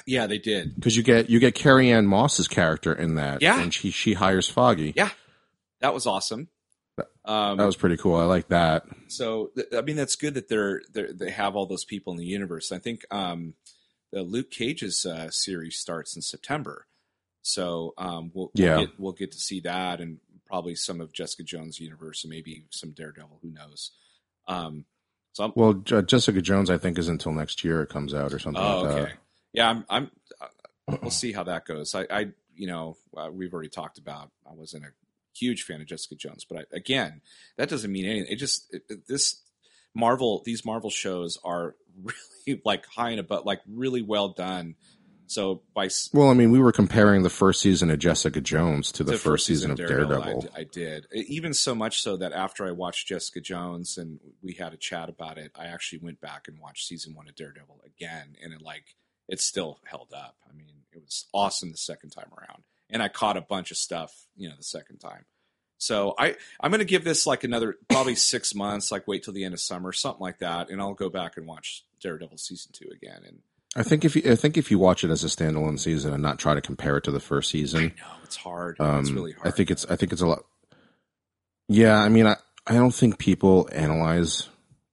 Yeah, they did. Because you get you get Carrie-Anne Moss's character in that, Yeah. and she she hires Foggy. Yeah. That was awesome. Um, That was pretty cool. I like that. so th- I mean that's good that they're, they're they have all those people in the universe. I think um, the Luke Cage's uh, series starts in September, so um, we'll, Yeah. we'll get we'll get to see that and probably some of Jessica Jones' universe and maybe some Daredevil. Who knows? Um, So I'm, well, Jessica Jones, I think, is until next year it comes out or something. Oh, like okay. Yeah, I'm. I'm uh, we'll *clears throat* see how that goes. I, I you know, uh, we've already talked about. I wasn't a huge fan of Jessica Jones, but I, again, that doesn't mean anything. It just it, it, this Marvel, these Marvel shows are *laughs* really like high and above, like really well done. So by well, I mean, we were comparing the first season of Jessica Jones to the, first, first, season, season of Daredevil. Daredevil. I, I, did, even so much so that after I watched Jessica Jones and we had a chat about it, I actually went back and watched season one of Daredevil again, and it like it still held up. I mean, it was awesome the second time around, and I caught a bunch of stuff, you know, the second time. So I I'm to give this like another probably six months, like wait till the end of summer, something like that, and I'll go back and watch Daredevil season two again and I think if you I think if you watch it as a standalone season and not try to compare it to the first season, I know it's hard. Um, it's really hard. I think it's I think it's a lot. Yeah, I mean, I I don't think people analyze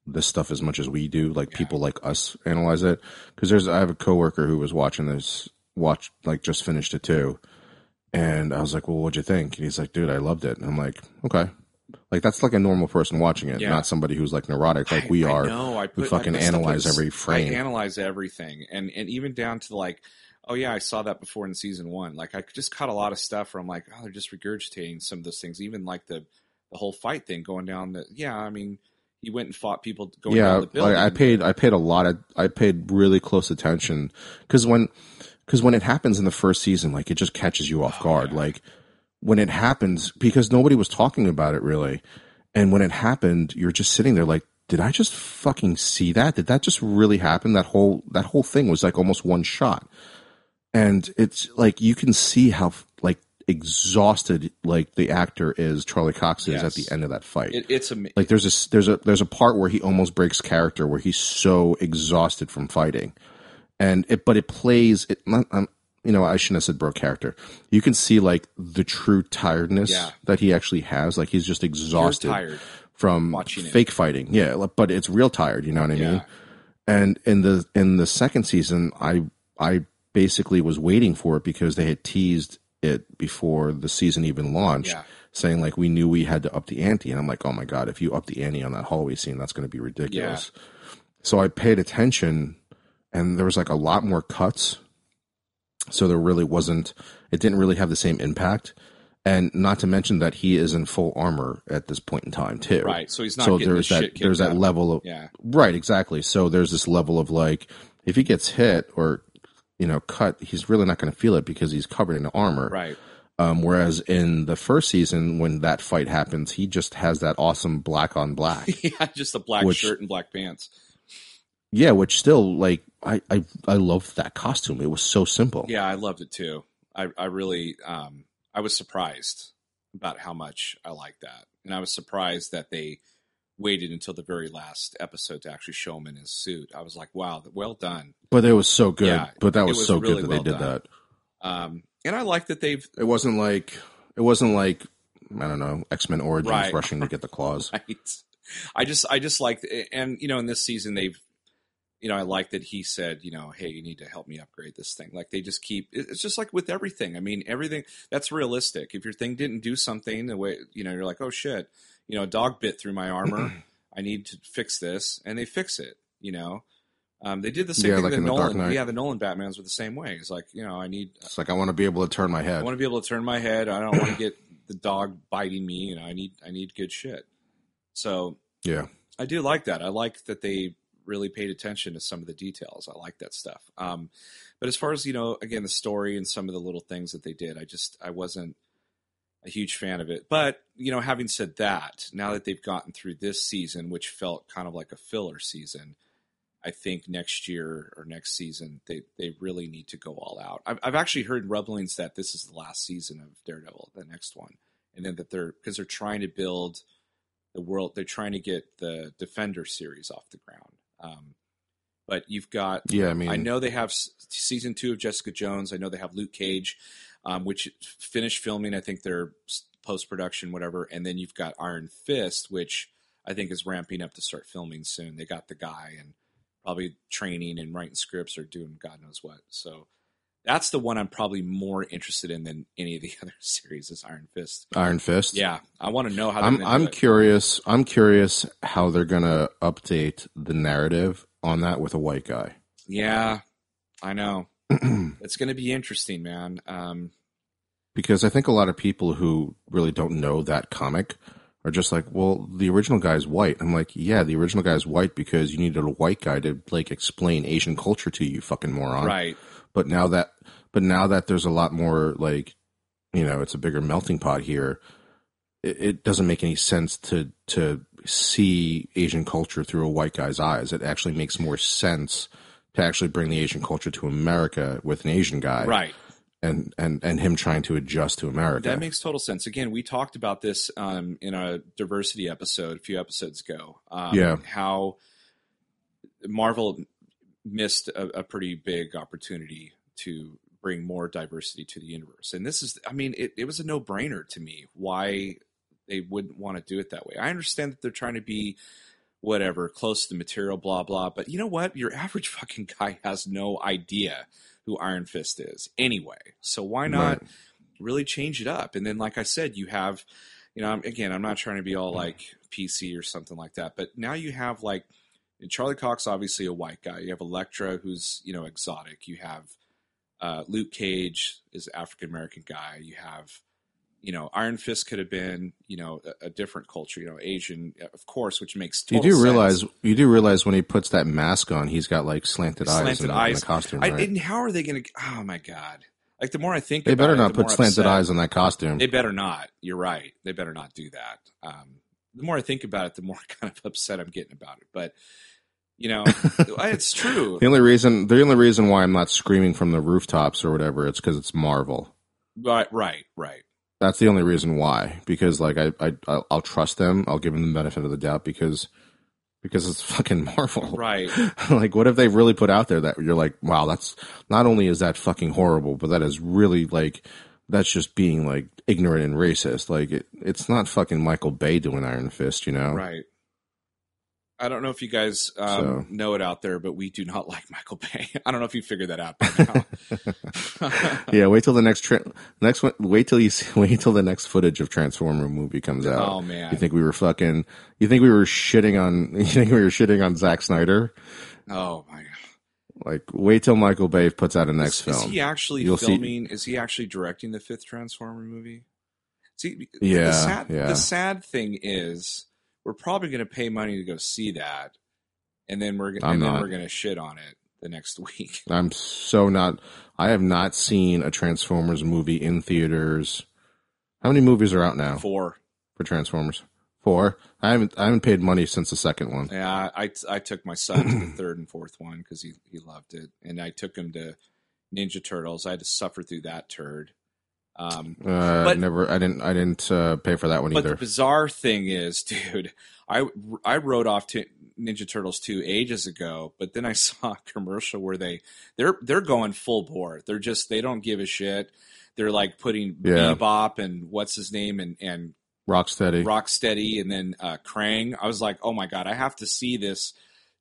this stuff as much as we do. Like yeah. people like us analyze it because there's I have a coworker who was watching this watch like just finished it too, and I was like, well, what'd you think? And he's like, dude, I loved it. And I'm like, okay, like that's like a normal person watching it, yeah. not somebody who's like neurotic like I, we are. No, I put, we fucking analyze every frame. I analyze everything, and and even down to like, oh yeah, I saw that before in season one. Like I just caught a lot of stuff where I'm like, oh, they're just regurgitating some of those things. Even like the the whole fight thing going down. The yeah, I mean, he went and fought people going yeah, down the building. Like I paid I paid a lot of I paid really close attention because when because when it happens in the first season, like it just catches you off oh, guard, yeah. like when it happens because nobody was talking about it really. And when it happened, you're just sitting there like, did I just fucking see that? Did that just really happen? That whole that whole thing was like almost one shot. And it's like you can see how like exhausted like the actor is Charlie Cox is yes. at the end of that fight. It, it's am- like there's a there's a there's a part where he almost breaks character where he's so exhausted from fighting, and it but it plays it. I'm, you know, I shouldn't have said broke character. You can see like the true tiredness yeah. that he actually has. Like he's just exhausted from fake it. fighting. Yeah, but it's real tired. You know what I yeah. mean? And in the in the second season, I I basically was waiting for it because they had teased it before the season even launched. Yeah. Saying like we knew we had to up the ante, and I'm like, oh my god, if you up the ante on that hallway scene, that's going to be ridiculous. So I paid attention, and there was like a lot more cuts so there really wasn't, it didn't really have the same impact. And not to mention that he is in full armor at this point in time too. Right. So he's not. So there's that. There's that level of. Yeah. Right. Exactly. So there's this level of like, if he gets hit or, you know, cut, he's really not going to feel it because he's covered in armor. Right. Um, whereas in the first season, when that fight happens, he just has that awesome black on black. *laughs* yeah, just a black which, shirt and black pants. Yeah, which still like I I I loved that costume. It was so simple. Yeah, I loved it too. I I really um I was surprised about how much I liked that, and I was surprised that they waited until the very last episode to actually show him in his suit. I was like, wow, well done. But it was so good. Yeah, but that was, was so really good that well they did done. that. Um, and I like that they've. It wasn't like it wasn't like I don't know X Men Origins right. rushing to *laughs* get the claws. right. I just I just like and you know in this season they've you know, I like that he said, you know, hey, you need to help me upgrade this thing. Like they just keep, it's just like with everything. I mean, everything that's realistic. If your thing didn't do something the way, you know, you're like, oh shit, you know, a dog bit through my armor. *clears throat* I need to fix this. And they fix it, you know. Um, they did the same yeah, thing like with Nolan. Yeah, the Nolan Batmans were the same way. It's like, you know, I need. It's like I want to be able to turn my head. I want to be able to turn my head. I don't want to get the dog biting me. You know, I need I need good shit. So yeah, I do like that. I like that they really paid attention to some of the details. I like that stuff. Um, but as far as you know, again, the story and some of the little things that they did, I just I wasn't a huge fan of it. But you know, having said that, now that they've gotten through this season, which felt kind of like a filler season, I think next year or next season they they really need to go all out. I've, I've actually heard rumblings that this is the last season of Daredevil, the next one, and then that they're because they're trying to build the world. They're trying to get the Defender series off the ground. Um, but you've got yeah. I mean, I know they have season two of Jessica Jones. I know they have Luke Cage, um, which finished filming. I think they're post production, whatever. And then you've got Iron Fist, which I think is ramping up to start filming soon. They got the guy and probably training and writing scripts or doing God knows what. So That's the one I'm probably more interested in than any of the *laughs* other series. Is Iron Fist. Iron Fist. Yeah, I want to know how. They're I'm I'm curious. I'm curious how they're gonna update the narrative on that with a white guy. Yeah, I know. *clears throat* it's going to be interesting, man. Um, because I think a lot of people who really don't know that comic are just like, well, the original guy's white. I'm like, yeah, the original guy's white because you needed a white guy to like explain Asian culture to you, fucking moron. right. But now that, but now that there's a lot more like, you know, it's a bigger melting pot here. It, it doesn't make any sense to to see Asian culture through a white guy's eyes. It actually makes more sense to actually bring the Asian culture to America with an Asian guy, Right. and and and him trying to adjust to America. That makes total sense. Again, we talked about this um, in a diversity episode a few episodes ago. Um, Yeah. How Marvel missed a, a pretty big opportunity to bring more diversity to the universe. And this is, I mean, it, it was a no brainer to me why they wouldn't want to do it that way. I understand that they're trying to be whatever, close to the material, blah, blah. But you know what? Your average *laughs* fucking guy has no idea who Iron Fist is anyway. So why not Right. really change it up? And then, like I said, you have, you know, I'm- again, I'm not trying to be all like PC or something like that, but now you have like Charlie Cox, obviously a white guy. You have Elektra, who's you know exotic. You have uh, Luke Cage is African American guy. You have, you know, Iron Fist could have been, you know, a, a different culture, you know, Asian, of course, which makes You do realize you do realize when he puts that mask on, he's got like slanted, eyes Slanted in, in eyes. the costume. I, Right? and how are they going to? Oh my god! Like the more I think, they better it, not the put slanted upset- eyes on that costume. They better not. You're right. They better not do that. Um, the more I think about it, the more *laughs* kind of upset I'm getting about it. But you know, *laughs* it's true. the only reason the only reason why I'm not screaming from the rooftops or whatever, it's because it's Marvel. Right, right, right. That's the only reason why. Because like I, I I'll, I'll trust them. I'll give them the benefit of the doubt because because it's *laughs* fucking Marvel. Right. like what if they really put out there that you're like, wow, that's not only is that fucking horrible, but that is really like that's just being like ignorant and racist. Like it, it's not fucking Michael Bay doing Iron Fist, you know? Right. I don't know if you guys um, So- know it out there, but we do not *laughs* like Michael Bay. *laughs* I don't know if you figured that out by *laughs* now. Yeah, wait till the next tra- next one. Wait till you see, wait till the next footage of Transformer movie comes out. oh man. You think we were fucking? You think we were shitting on? You think we were shitting on Zack Snyder? oh my god. Like, wait till Michael Bay puts out a next is, is film. he actually You'll see- filming? Is he actually directing the fifth Transformer movie? See, Yeah, The sad, yeah. the sad thing is, we're probably going to pay money to go see that, and then we're I'm and then we're going to shit on it the next *laughs* week. I'm so not. I have not seen a Transformers movie in theaters. How many movies are out now Four. for Transformers? Four. I haven't. I haven't paid money since the second one. Yeah, I I took my son to the third and fourth one because he he loved it, and I took him to Ninja Turtles. I had to suffer through that turd. Um, Uh, But- never. I didn't. I didn't uh, pay for that one either. but the bizarre thing is, *laughs* dude, I I wrote off to Ninja Turtles two ages ago, but then I *laughs* saw a commercial where they they're they're going full bore. They're just they don't give a shit. They're like putting Yeah. Bebop and what's his name and and Rocksteady. Rocksteady and then uh, Krang. I was like, oh my god, I have to see this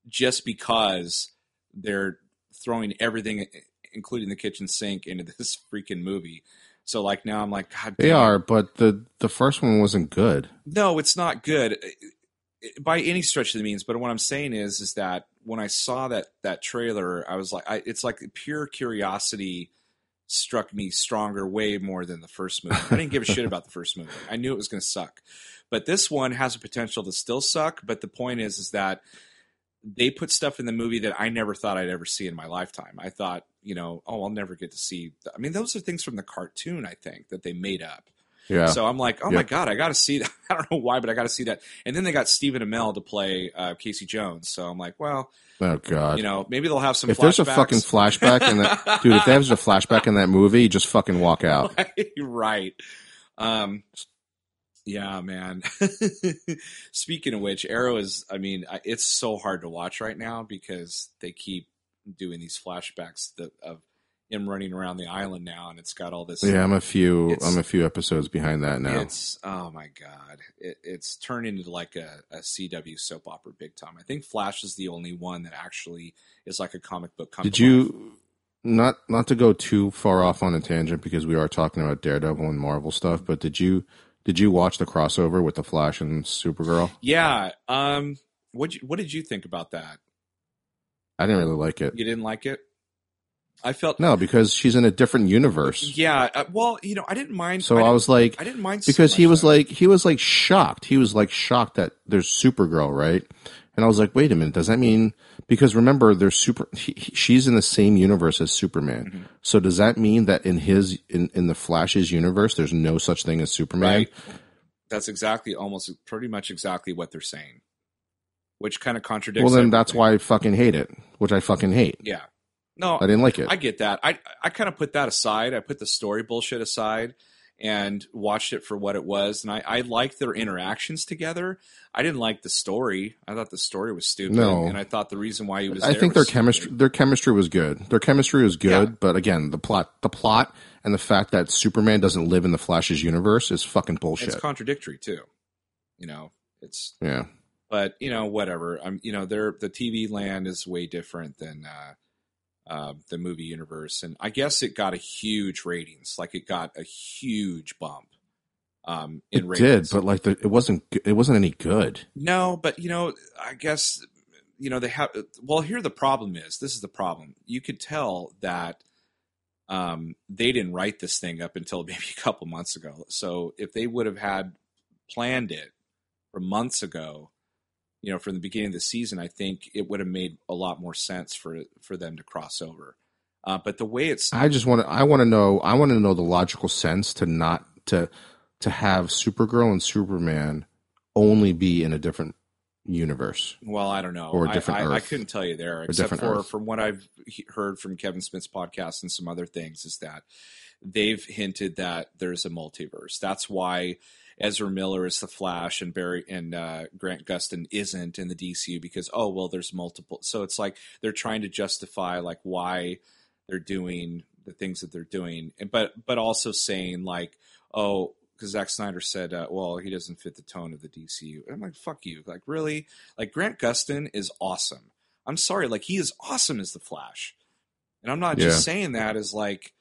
just because they're throwing everything, including the kitchen sink, into *laughs* this freaking movie. So like now I'm like, God, They damn. are, but the the first one wasn't good. No, it's not good by any stretch of the means. But what I'm saying is, is that when I saw that that trailer, I was like, I, it's like pure curiosity struck me stronger, way more than the first movie. I didn't give a shit about the first movie. I knew it was going to suck, but this one has a potential to still suck. But the point is, is that they put stuff in the movie that I never thought I'd ever see in my lifetime. I thought, you know, oh, I'll never get to see. I mean, those are things from the cartoon, I think, that they made up. Yeah. So I'm like, oh my god, I got to see that. *laughs* I don't know why, but I got to see that. And then they got Stephen Amell to play uh, Casey Jones. So I'm like, well, oh god. you know, maybe they'll have some. if there's a fucking flashback in that, *laughs* dude, if there's a flashback in that movie, just fucking walk out. *laughs* right. Um, yeah, man. Speaking of which, Arrow is. I mean, it's so hard to watch right now because they keep doing these flashbacks that, of him running around the island now, and it's got all this. Yeah, I'm a few. I'm a few episodes behind that now. It's oh my god, it, it's turned into like a, a CW soap opera big time. I think Flash is the only one that actually is like a comic book. Did life. you not not to go too far off on a tangent because we are talking about Daredevil and Marvel stuff, but did you did you watch the crossover with the Flash and Supergirl? Yeah. Um. What What did you think about that? I didn't really like it. You didn't like it. I felt No, because she's in a different universe. Yeah. Uh, well, you know, I didn't mind. So I, didn't- was like, I didn't mind so because he was that. like he was like shocked. He was like shocked that there's Supergirl, right? And I was like, wait a minute, does that mean because remember there's super he, he- she's in the same universe as Superman. Mm-hmm. So does that mean that in his in in the Flash's universe there's no such thing as Superman? right. That's exactly, almost, pretty much exactly what they're saying, which kind of contradicts. Well, then that's why I fucking hate it, which I fucking hate. Yeah. No, I didn't like it. I get that. I I kind of put that aside. I put the story bullshit aside and watched it for what it was. And I, I liked their interactions together. I didn't like the story. I thought the story was stupid. No. And I thought the reason why he was I think their stupid. chemistry their chemistry was good. Their chemistry was good, Yeah. but again, the plot the plot and the fact that Superman doesn't live in the Flash's universe is fucking bullshit. It's contradictory too. You know, it's yeah. but you know whatever. I'm you know their the TV land is way different than uh, uh, the movie universe, and I guess it got a huge ratings. Like it got a huge bump. Um, in It ratings. did, but like the, it wasn't it wasn't any good. No, but you know, I guess you know they have. Well, here the problem is. This is the problem. You could tell that um, they didn't write this thing up until *laughs* maybe a couple months ago. So if they would have had planned it for months ago, you know, from the beginning of the season, I think it would have made a lot more sense for for them to cross over. Uh, but the way it's I just want to I want to know I want to know the logical sense to not to to have Supergirl and Superman only be in a different universe. Well, I don't know. Or a I- different I, I, Earth. couldn't tell you there, except for Earth. from what I've heard from Kevin Smith's podcast and some other things, is that they've hinted that there's a multiverse. That's why Ezra Miller is the Flash and Barry and uh, Grant Gustin isn't in the DCU because oh well, there's multiple. So it's like they're trying to justify like why they're doing the things that they're doing, And- but but also saying like oh. Because Zack Snyder said, uh, "Well, he doesn't fit the tone of the DCU." I'm like, "Fuck you!" Like, really? Like Grant Gustin is awesome. I'm sorry, like he is awesome as the Flash, and I'm not just saying that as like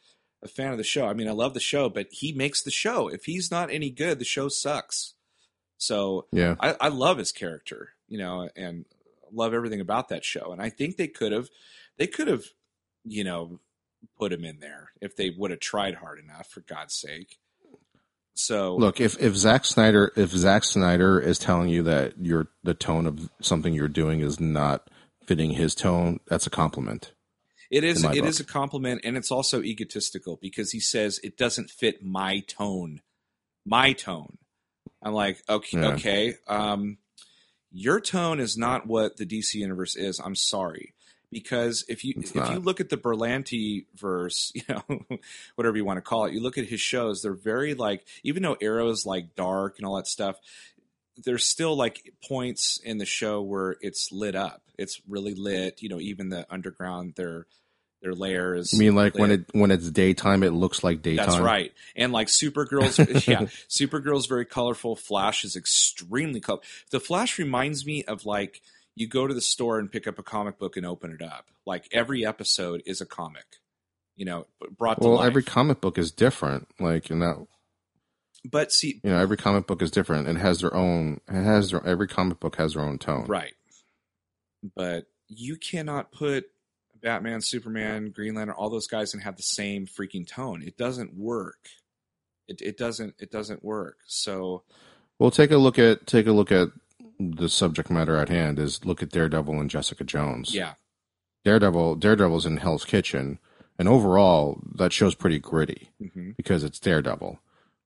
a fan of the show. I mean, I love the show, but he makes the show. If he's not any good, the show sucks. So Yeah. I, I love his character, you know, and love everything about that show. And I think they could have, they could have, you know, put him in there if they would have tried hard enough. For God's sake. So Look, if if Zack Snyder if Zack Snyder is telling you that your the tone of something you're doing is not fitting his tone, that's a compliment. It is it book. is a compliment and it's also egotistical because he says it doesn't fit my tone. My tone. I'm like, okay, Yeah. okay. Um your tone is not what the DC universe is. I'm sorry. Because if you It's if you look at the Berlanti verse, *laughs* you know, whatever you want to call it, you look at his shows, they're very like even though Arrow's like dark and all that stuff, there's still like points in the show where it's lit up. It's really lit. You know, even the underground, their their layers. I mean, like when it when it's daytime, it looks like daytime. That's right. And like Supergirl's, *laughs* yeah, Supergirl's very colorful. Flash is extremely colorful. The Flash reminds me of like you go to the store and pick up a comic book and open it up. Like every episode is a comic, you know, brought to Well, life. every comic book is different. Like in that, but see, you know, every comic book is different. It has their own. It has their every comic book has their own tone. Right. But you cannot put Batman, Superman, Green Lantern, all those guys and have the same freaking tone. It doesn't work. It it doesn't it doesn't work. So Well, take a look at take a look at the subject matter at hand. Is look at Daredevil and Jessica Jones. yeah. Daredevil. Daredevil's in Hell's Kitchen, and overall, that show's pretty gritty hmm because it's Daredevil.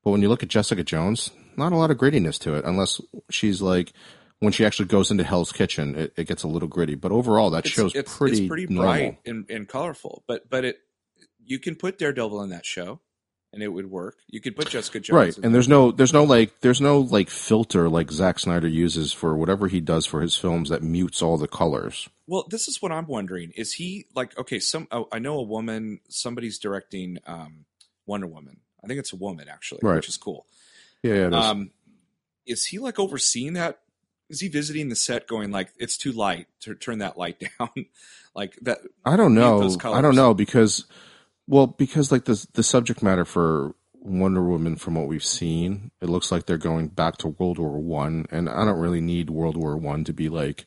But when you look at Jessica Jones, not a lot of grittiness to it, unless she's like when she actually goes into Hell's Kitchen, it, it gets a little gritty. But overall, that It's, show's it's, pretty it's pretty bright and, and colorful. But but it you can put Daredevil in that show and it would work. You could put Jessica Jones right and there. there's no there's no like there's no like filter like Zack Snyder uses for whatever he does for his films that mutes all the colors. Well, this is what I'm wondering. Is he like okay? Some oh, I know a woman. Somebody's directing um, Wonder Woman. I think it's a woman actually, Right. which is cool. Yeah, yeah. it is. Um, is he like overseeing that is he visiting the set going like it's too light to turn that light *laughs* down like that I don't know. I don't know because, well, because like the the subject matter for Wonder Woman, from what we've seen, it looks like they're going back to World War One, and I don't really need World War One to be like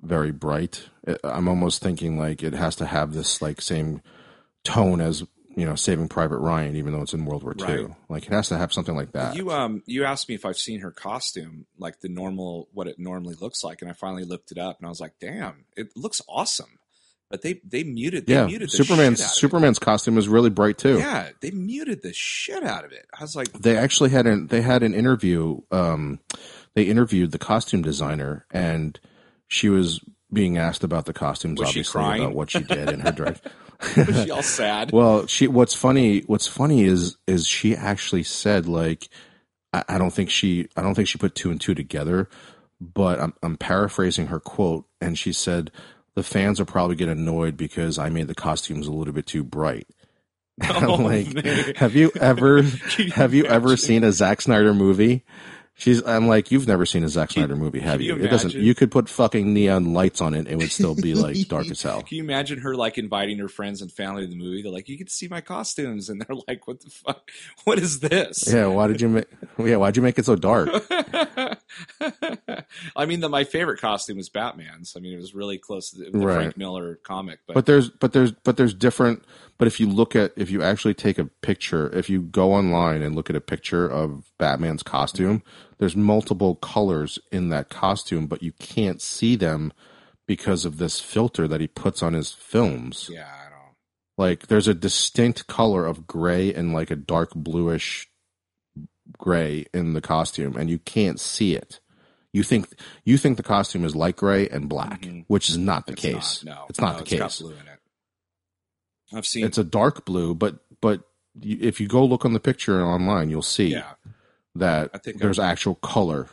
very bright. I'm almost thinking like it has to have this like same tone as you know Saving Private Ryan, even though it's in World War Right. Two. Like it has to have something like that. you um you asked me if i've seen her costume like the normal what it normally looks like and i finally looked it up and i was like damn it looks awesome but they they muted they yeah, muted the Superman's shit out of Superman's costume is really bright too. yeah they muted the shit out of it i was like they actually had an they had an interview um they interviewed the costume designer and she was being asked about the costumes Was obviously about what she did in her direct *laughs* was she all sad *laughs* well she what's funny what's funny is is she actually said like I, I don't think she i don't think she put two and two together but i'm, I'm paraphrasing her quote and she said the fans will probably get annoyed because i made the costumes a little bit too bright I'm *laughs* Oh, like, man. have you ever have you ever seen a Zack Snyder movie? She's I'm like, you've never seen a Zack Snyder movie, have you? you It doesn't you could put fucking neon lights on it, it would still be like *laughs* dark as hell. Can you imagine her like inviting her friends and family to the movie? They're like, "You get to see my costumes," and they're like, "What the fuck? What is this?" Yeah, why did you make yeah, why'd you make it so dark? *laughs* I mean, the, my favorite costume was Batman's. I mean, it was really close to the, the Right. Frank Miller comic, but, But there's but there's but there's different but if you look at if you actually take a picture, if you go online and look at a picture of Batman's costume, there's multiple colors in that costume, but you can't see them because of this filter that he puts on his films. yeah, I don't. Like there's a distinct color of gray and like a dark bluish gray in the costume and you can't see it. You think you think the costume is light gray and black, Mhm. which is not the It's case. Not, no, it's not no, the it's case. Blue in it. I've seen. It's a dark blue, but but if you go look on the picture online, you'll see yeah. that I think there's I'm- actual color.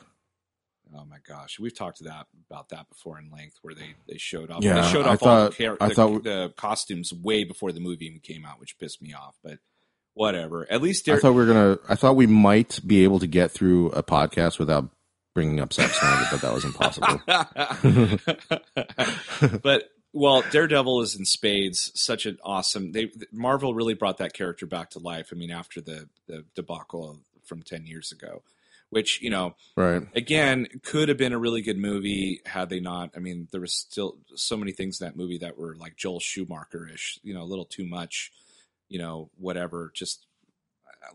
Oh my gosh, we've talked to that about that before in length, where they they showed off. Yeah, they showed I off all the, thought- I the, thought- the costumes way before the movie even came out, which pissed me off. But whatever. At least I thought we were gonna. I thought we might be able to get through a podcast without bringing up Zack Snyder, but that was impossible. *laughs* but well, Daredevil is in spades. Such an awesome. They Marvel really brought that character back to life. I mean, after the the debacle from ten years ago, which you know, right. again, could have been a really good movie had they not. I mean, there was still so many things in that movie that were like Joel Schumacher ish. You know, a little too much. You know, whatever. Just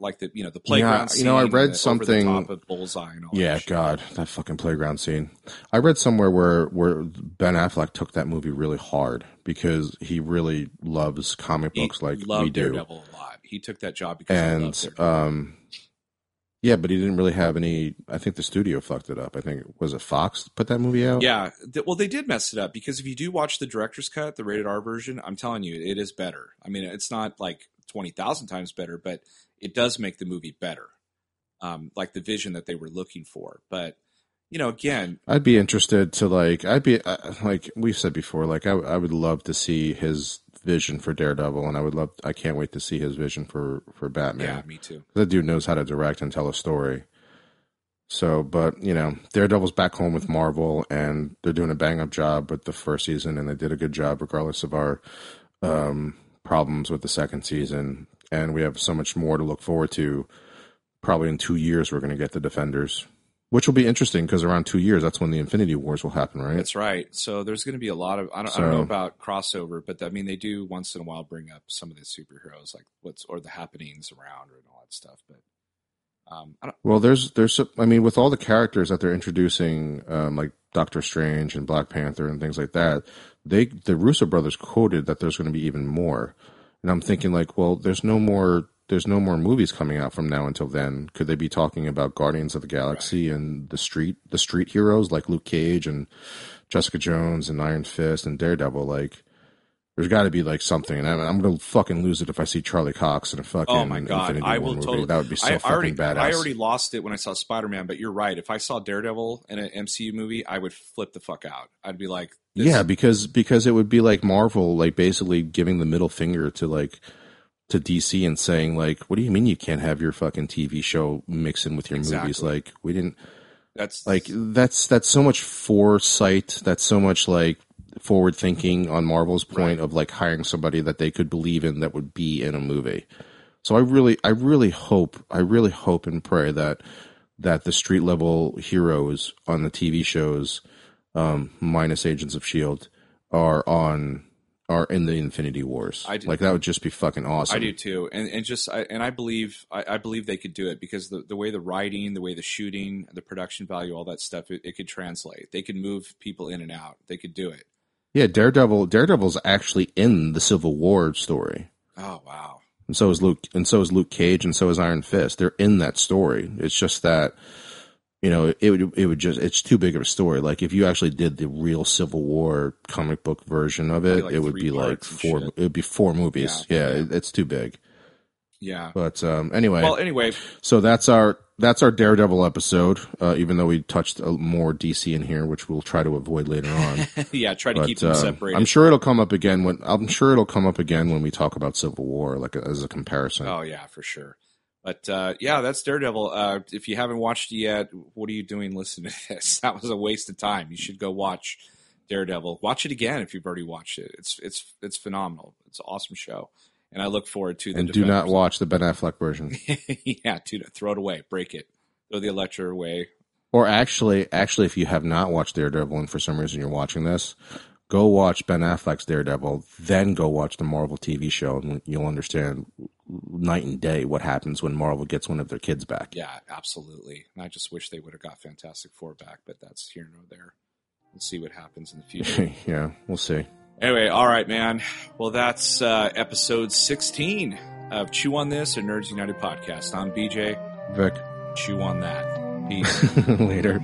like the you know the playground. you know, I read something- of bullseye. Yeah. God, that fucking playground scene. I read somewhere where where Ben Affleck took that movie really hard because he really loves comic He books like we do. Daredevil a lot. He took that job because and um yeah but he didn't really have any i think the studio fucked it up i think was it fox put that movie out Yeah, th- well, they did mess it up because if you do watch the director's cut, the rated R version, I'm telling you, it is better. I mean, it's not like twenty thousand times better, but it does make the movie better, um, like the vision that they were looking for. But you know, again, i'd be interested to like i'd be uh, like we've said before like I, I would love to see his vision for daredevil and i would love i can't wait to see his vision for for Batman. yeah, me too. that dude knows how to direct and tell a story so but you know daredevil's back home with marvel and they're doing a bang up job with the first season and they did a good job regardless of our um problems with the second season and we have so much more to look forward to probably in two years we're going to get the defenders which will be interesting because around two years that's when the infinity wars will happen right That's right. So there's going to be a lot of I don't, I don't know about crossover, but I mean they do once in a while bring up some of the superheroes, like what's or the happenings around and all that stuff. But um, I don't. Well, there's there's I mean with all the characters that they're introducing, um, like Doctor Strange and Black Panther and things like that, they the Russo brothers quoted that there's going to be even more, and I'm thinking like, well, there's no more there's no more movies coming out from now until then. Could they be talking about Guardians of the Galaxy and the street the street heroes like Luke Cage and Jessica Jones and Iron Fist and Daredevil? Like, there's got to be like something, and I'm, I'm gonna fucking lose it if I see Charlie Cox in a oh fucking Oh my god, Infinity I War will movie. totally. That would be so I, I fucking already, badass. I already lost it when I saw Spider Man, but you're right. If I saw Daredevil in an MCU movie, I would flip the fuck out. I'd be like, this- Yeah, because because it would be like Marvel, like basically giving the middle finger to like to DC and saying like, "What do you mean you can't have your fucking TV show mix in with your movies?" Like we didn't That's Like that's that's so much foresight. That's so much like forward thinking on Marvel's point of like hiring somebody that they could believe in that would be in a movie. So I really, I really hope, I really hope and pray that that the street level heroes on the TV shows, um, minus Agents of Shield, are on are in the Infinity Wars. I do. Like that would just be fucking awesome. I do too, and and just I, and I believe I, I believe they could do it because the the way the writing, the way the shooting, the production value, all that stuff, it, it could translate. They could move people in and out. They could do it. Yeah, Daredevil. Daredevil's actually in the Civil War story, Oh wow, and so is Luke, and so is Luke Cage, and so is Iron Fist. They're in that story. It's just that you know it would it would just it's too big of a story. Like if you actually did the real Civil War comic book version of it, it would be like four. It would be four movies. Yeah, Yeah, yeah. It's too big. yeah. But um, anyway, Well, anyway, so that's our that's our Daredevil episode. Uh, even though we touched uh, more DC in here, which we'll try to avoid later on. *laughs* yeah. Try to But keep them uh, separated. I'm sure it'll come up again when I'm sure it'll come up again when we talk about Civil War, like as a comparison. Oh yeah, for sure. But uh, yeah, that's Daredevil. Uh, if you haven't watched it yet, what are you doing listening to this? *laughs* That was a waste of time. You should go watch Daredevil. Watch it again if you've already watched it. It's it's it's phenomenal. It's an awesome show, and I look forward to the. and do not watch the Ben Affleck version. *laughs* yeah, not throw it away, break it, throw the Elektra away. or actually, actually, if you have not watched Daredevil and for some reason you're watching this, go watch Ben Affleck's Daredevil, then go watch the Marvel TV show, and you'll understand night and day what happens when Marvel gets one of their kids back. Yeah, absolutely. And I just wish they would have got Fantastic Four back, but that's here nor there. We'll see what happens in the future. *laughs* yeah, we'll see. Anyway, all right, man. Well, that's uh, episode 16 of Chew on This, a Nerds United podcast. I'm BJ. Vic, Chew on that. Peace. *laughs* later.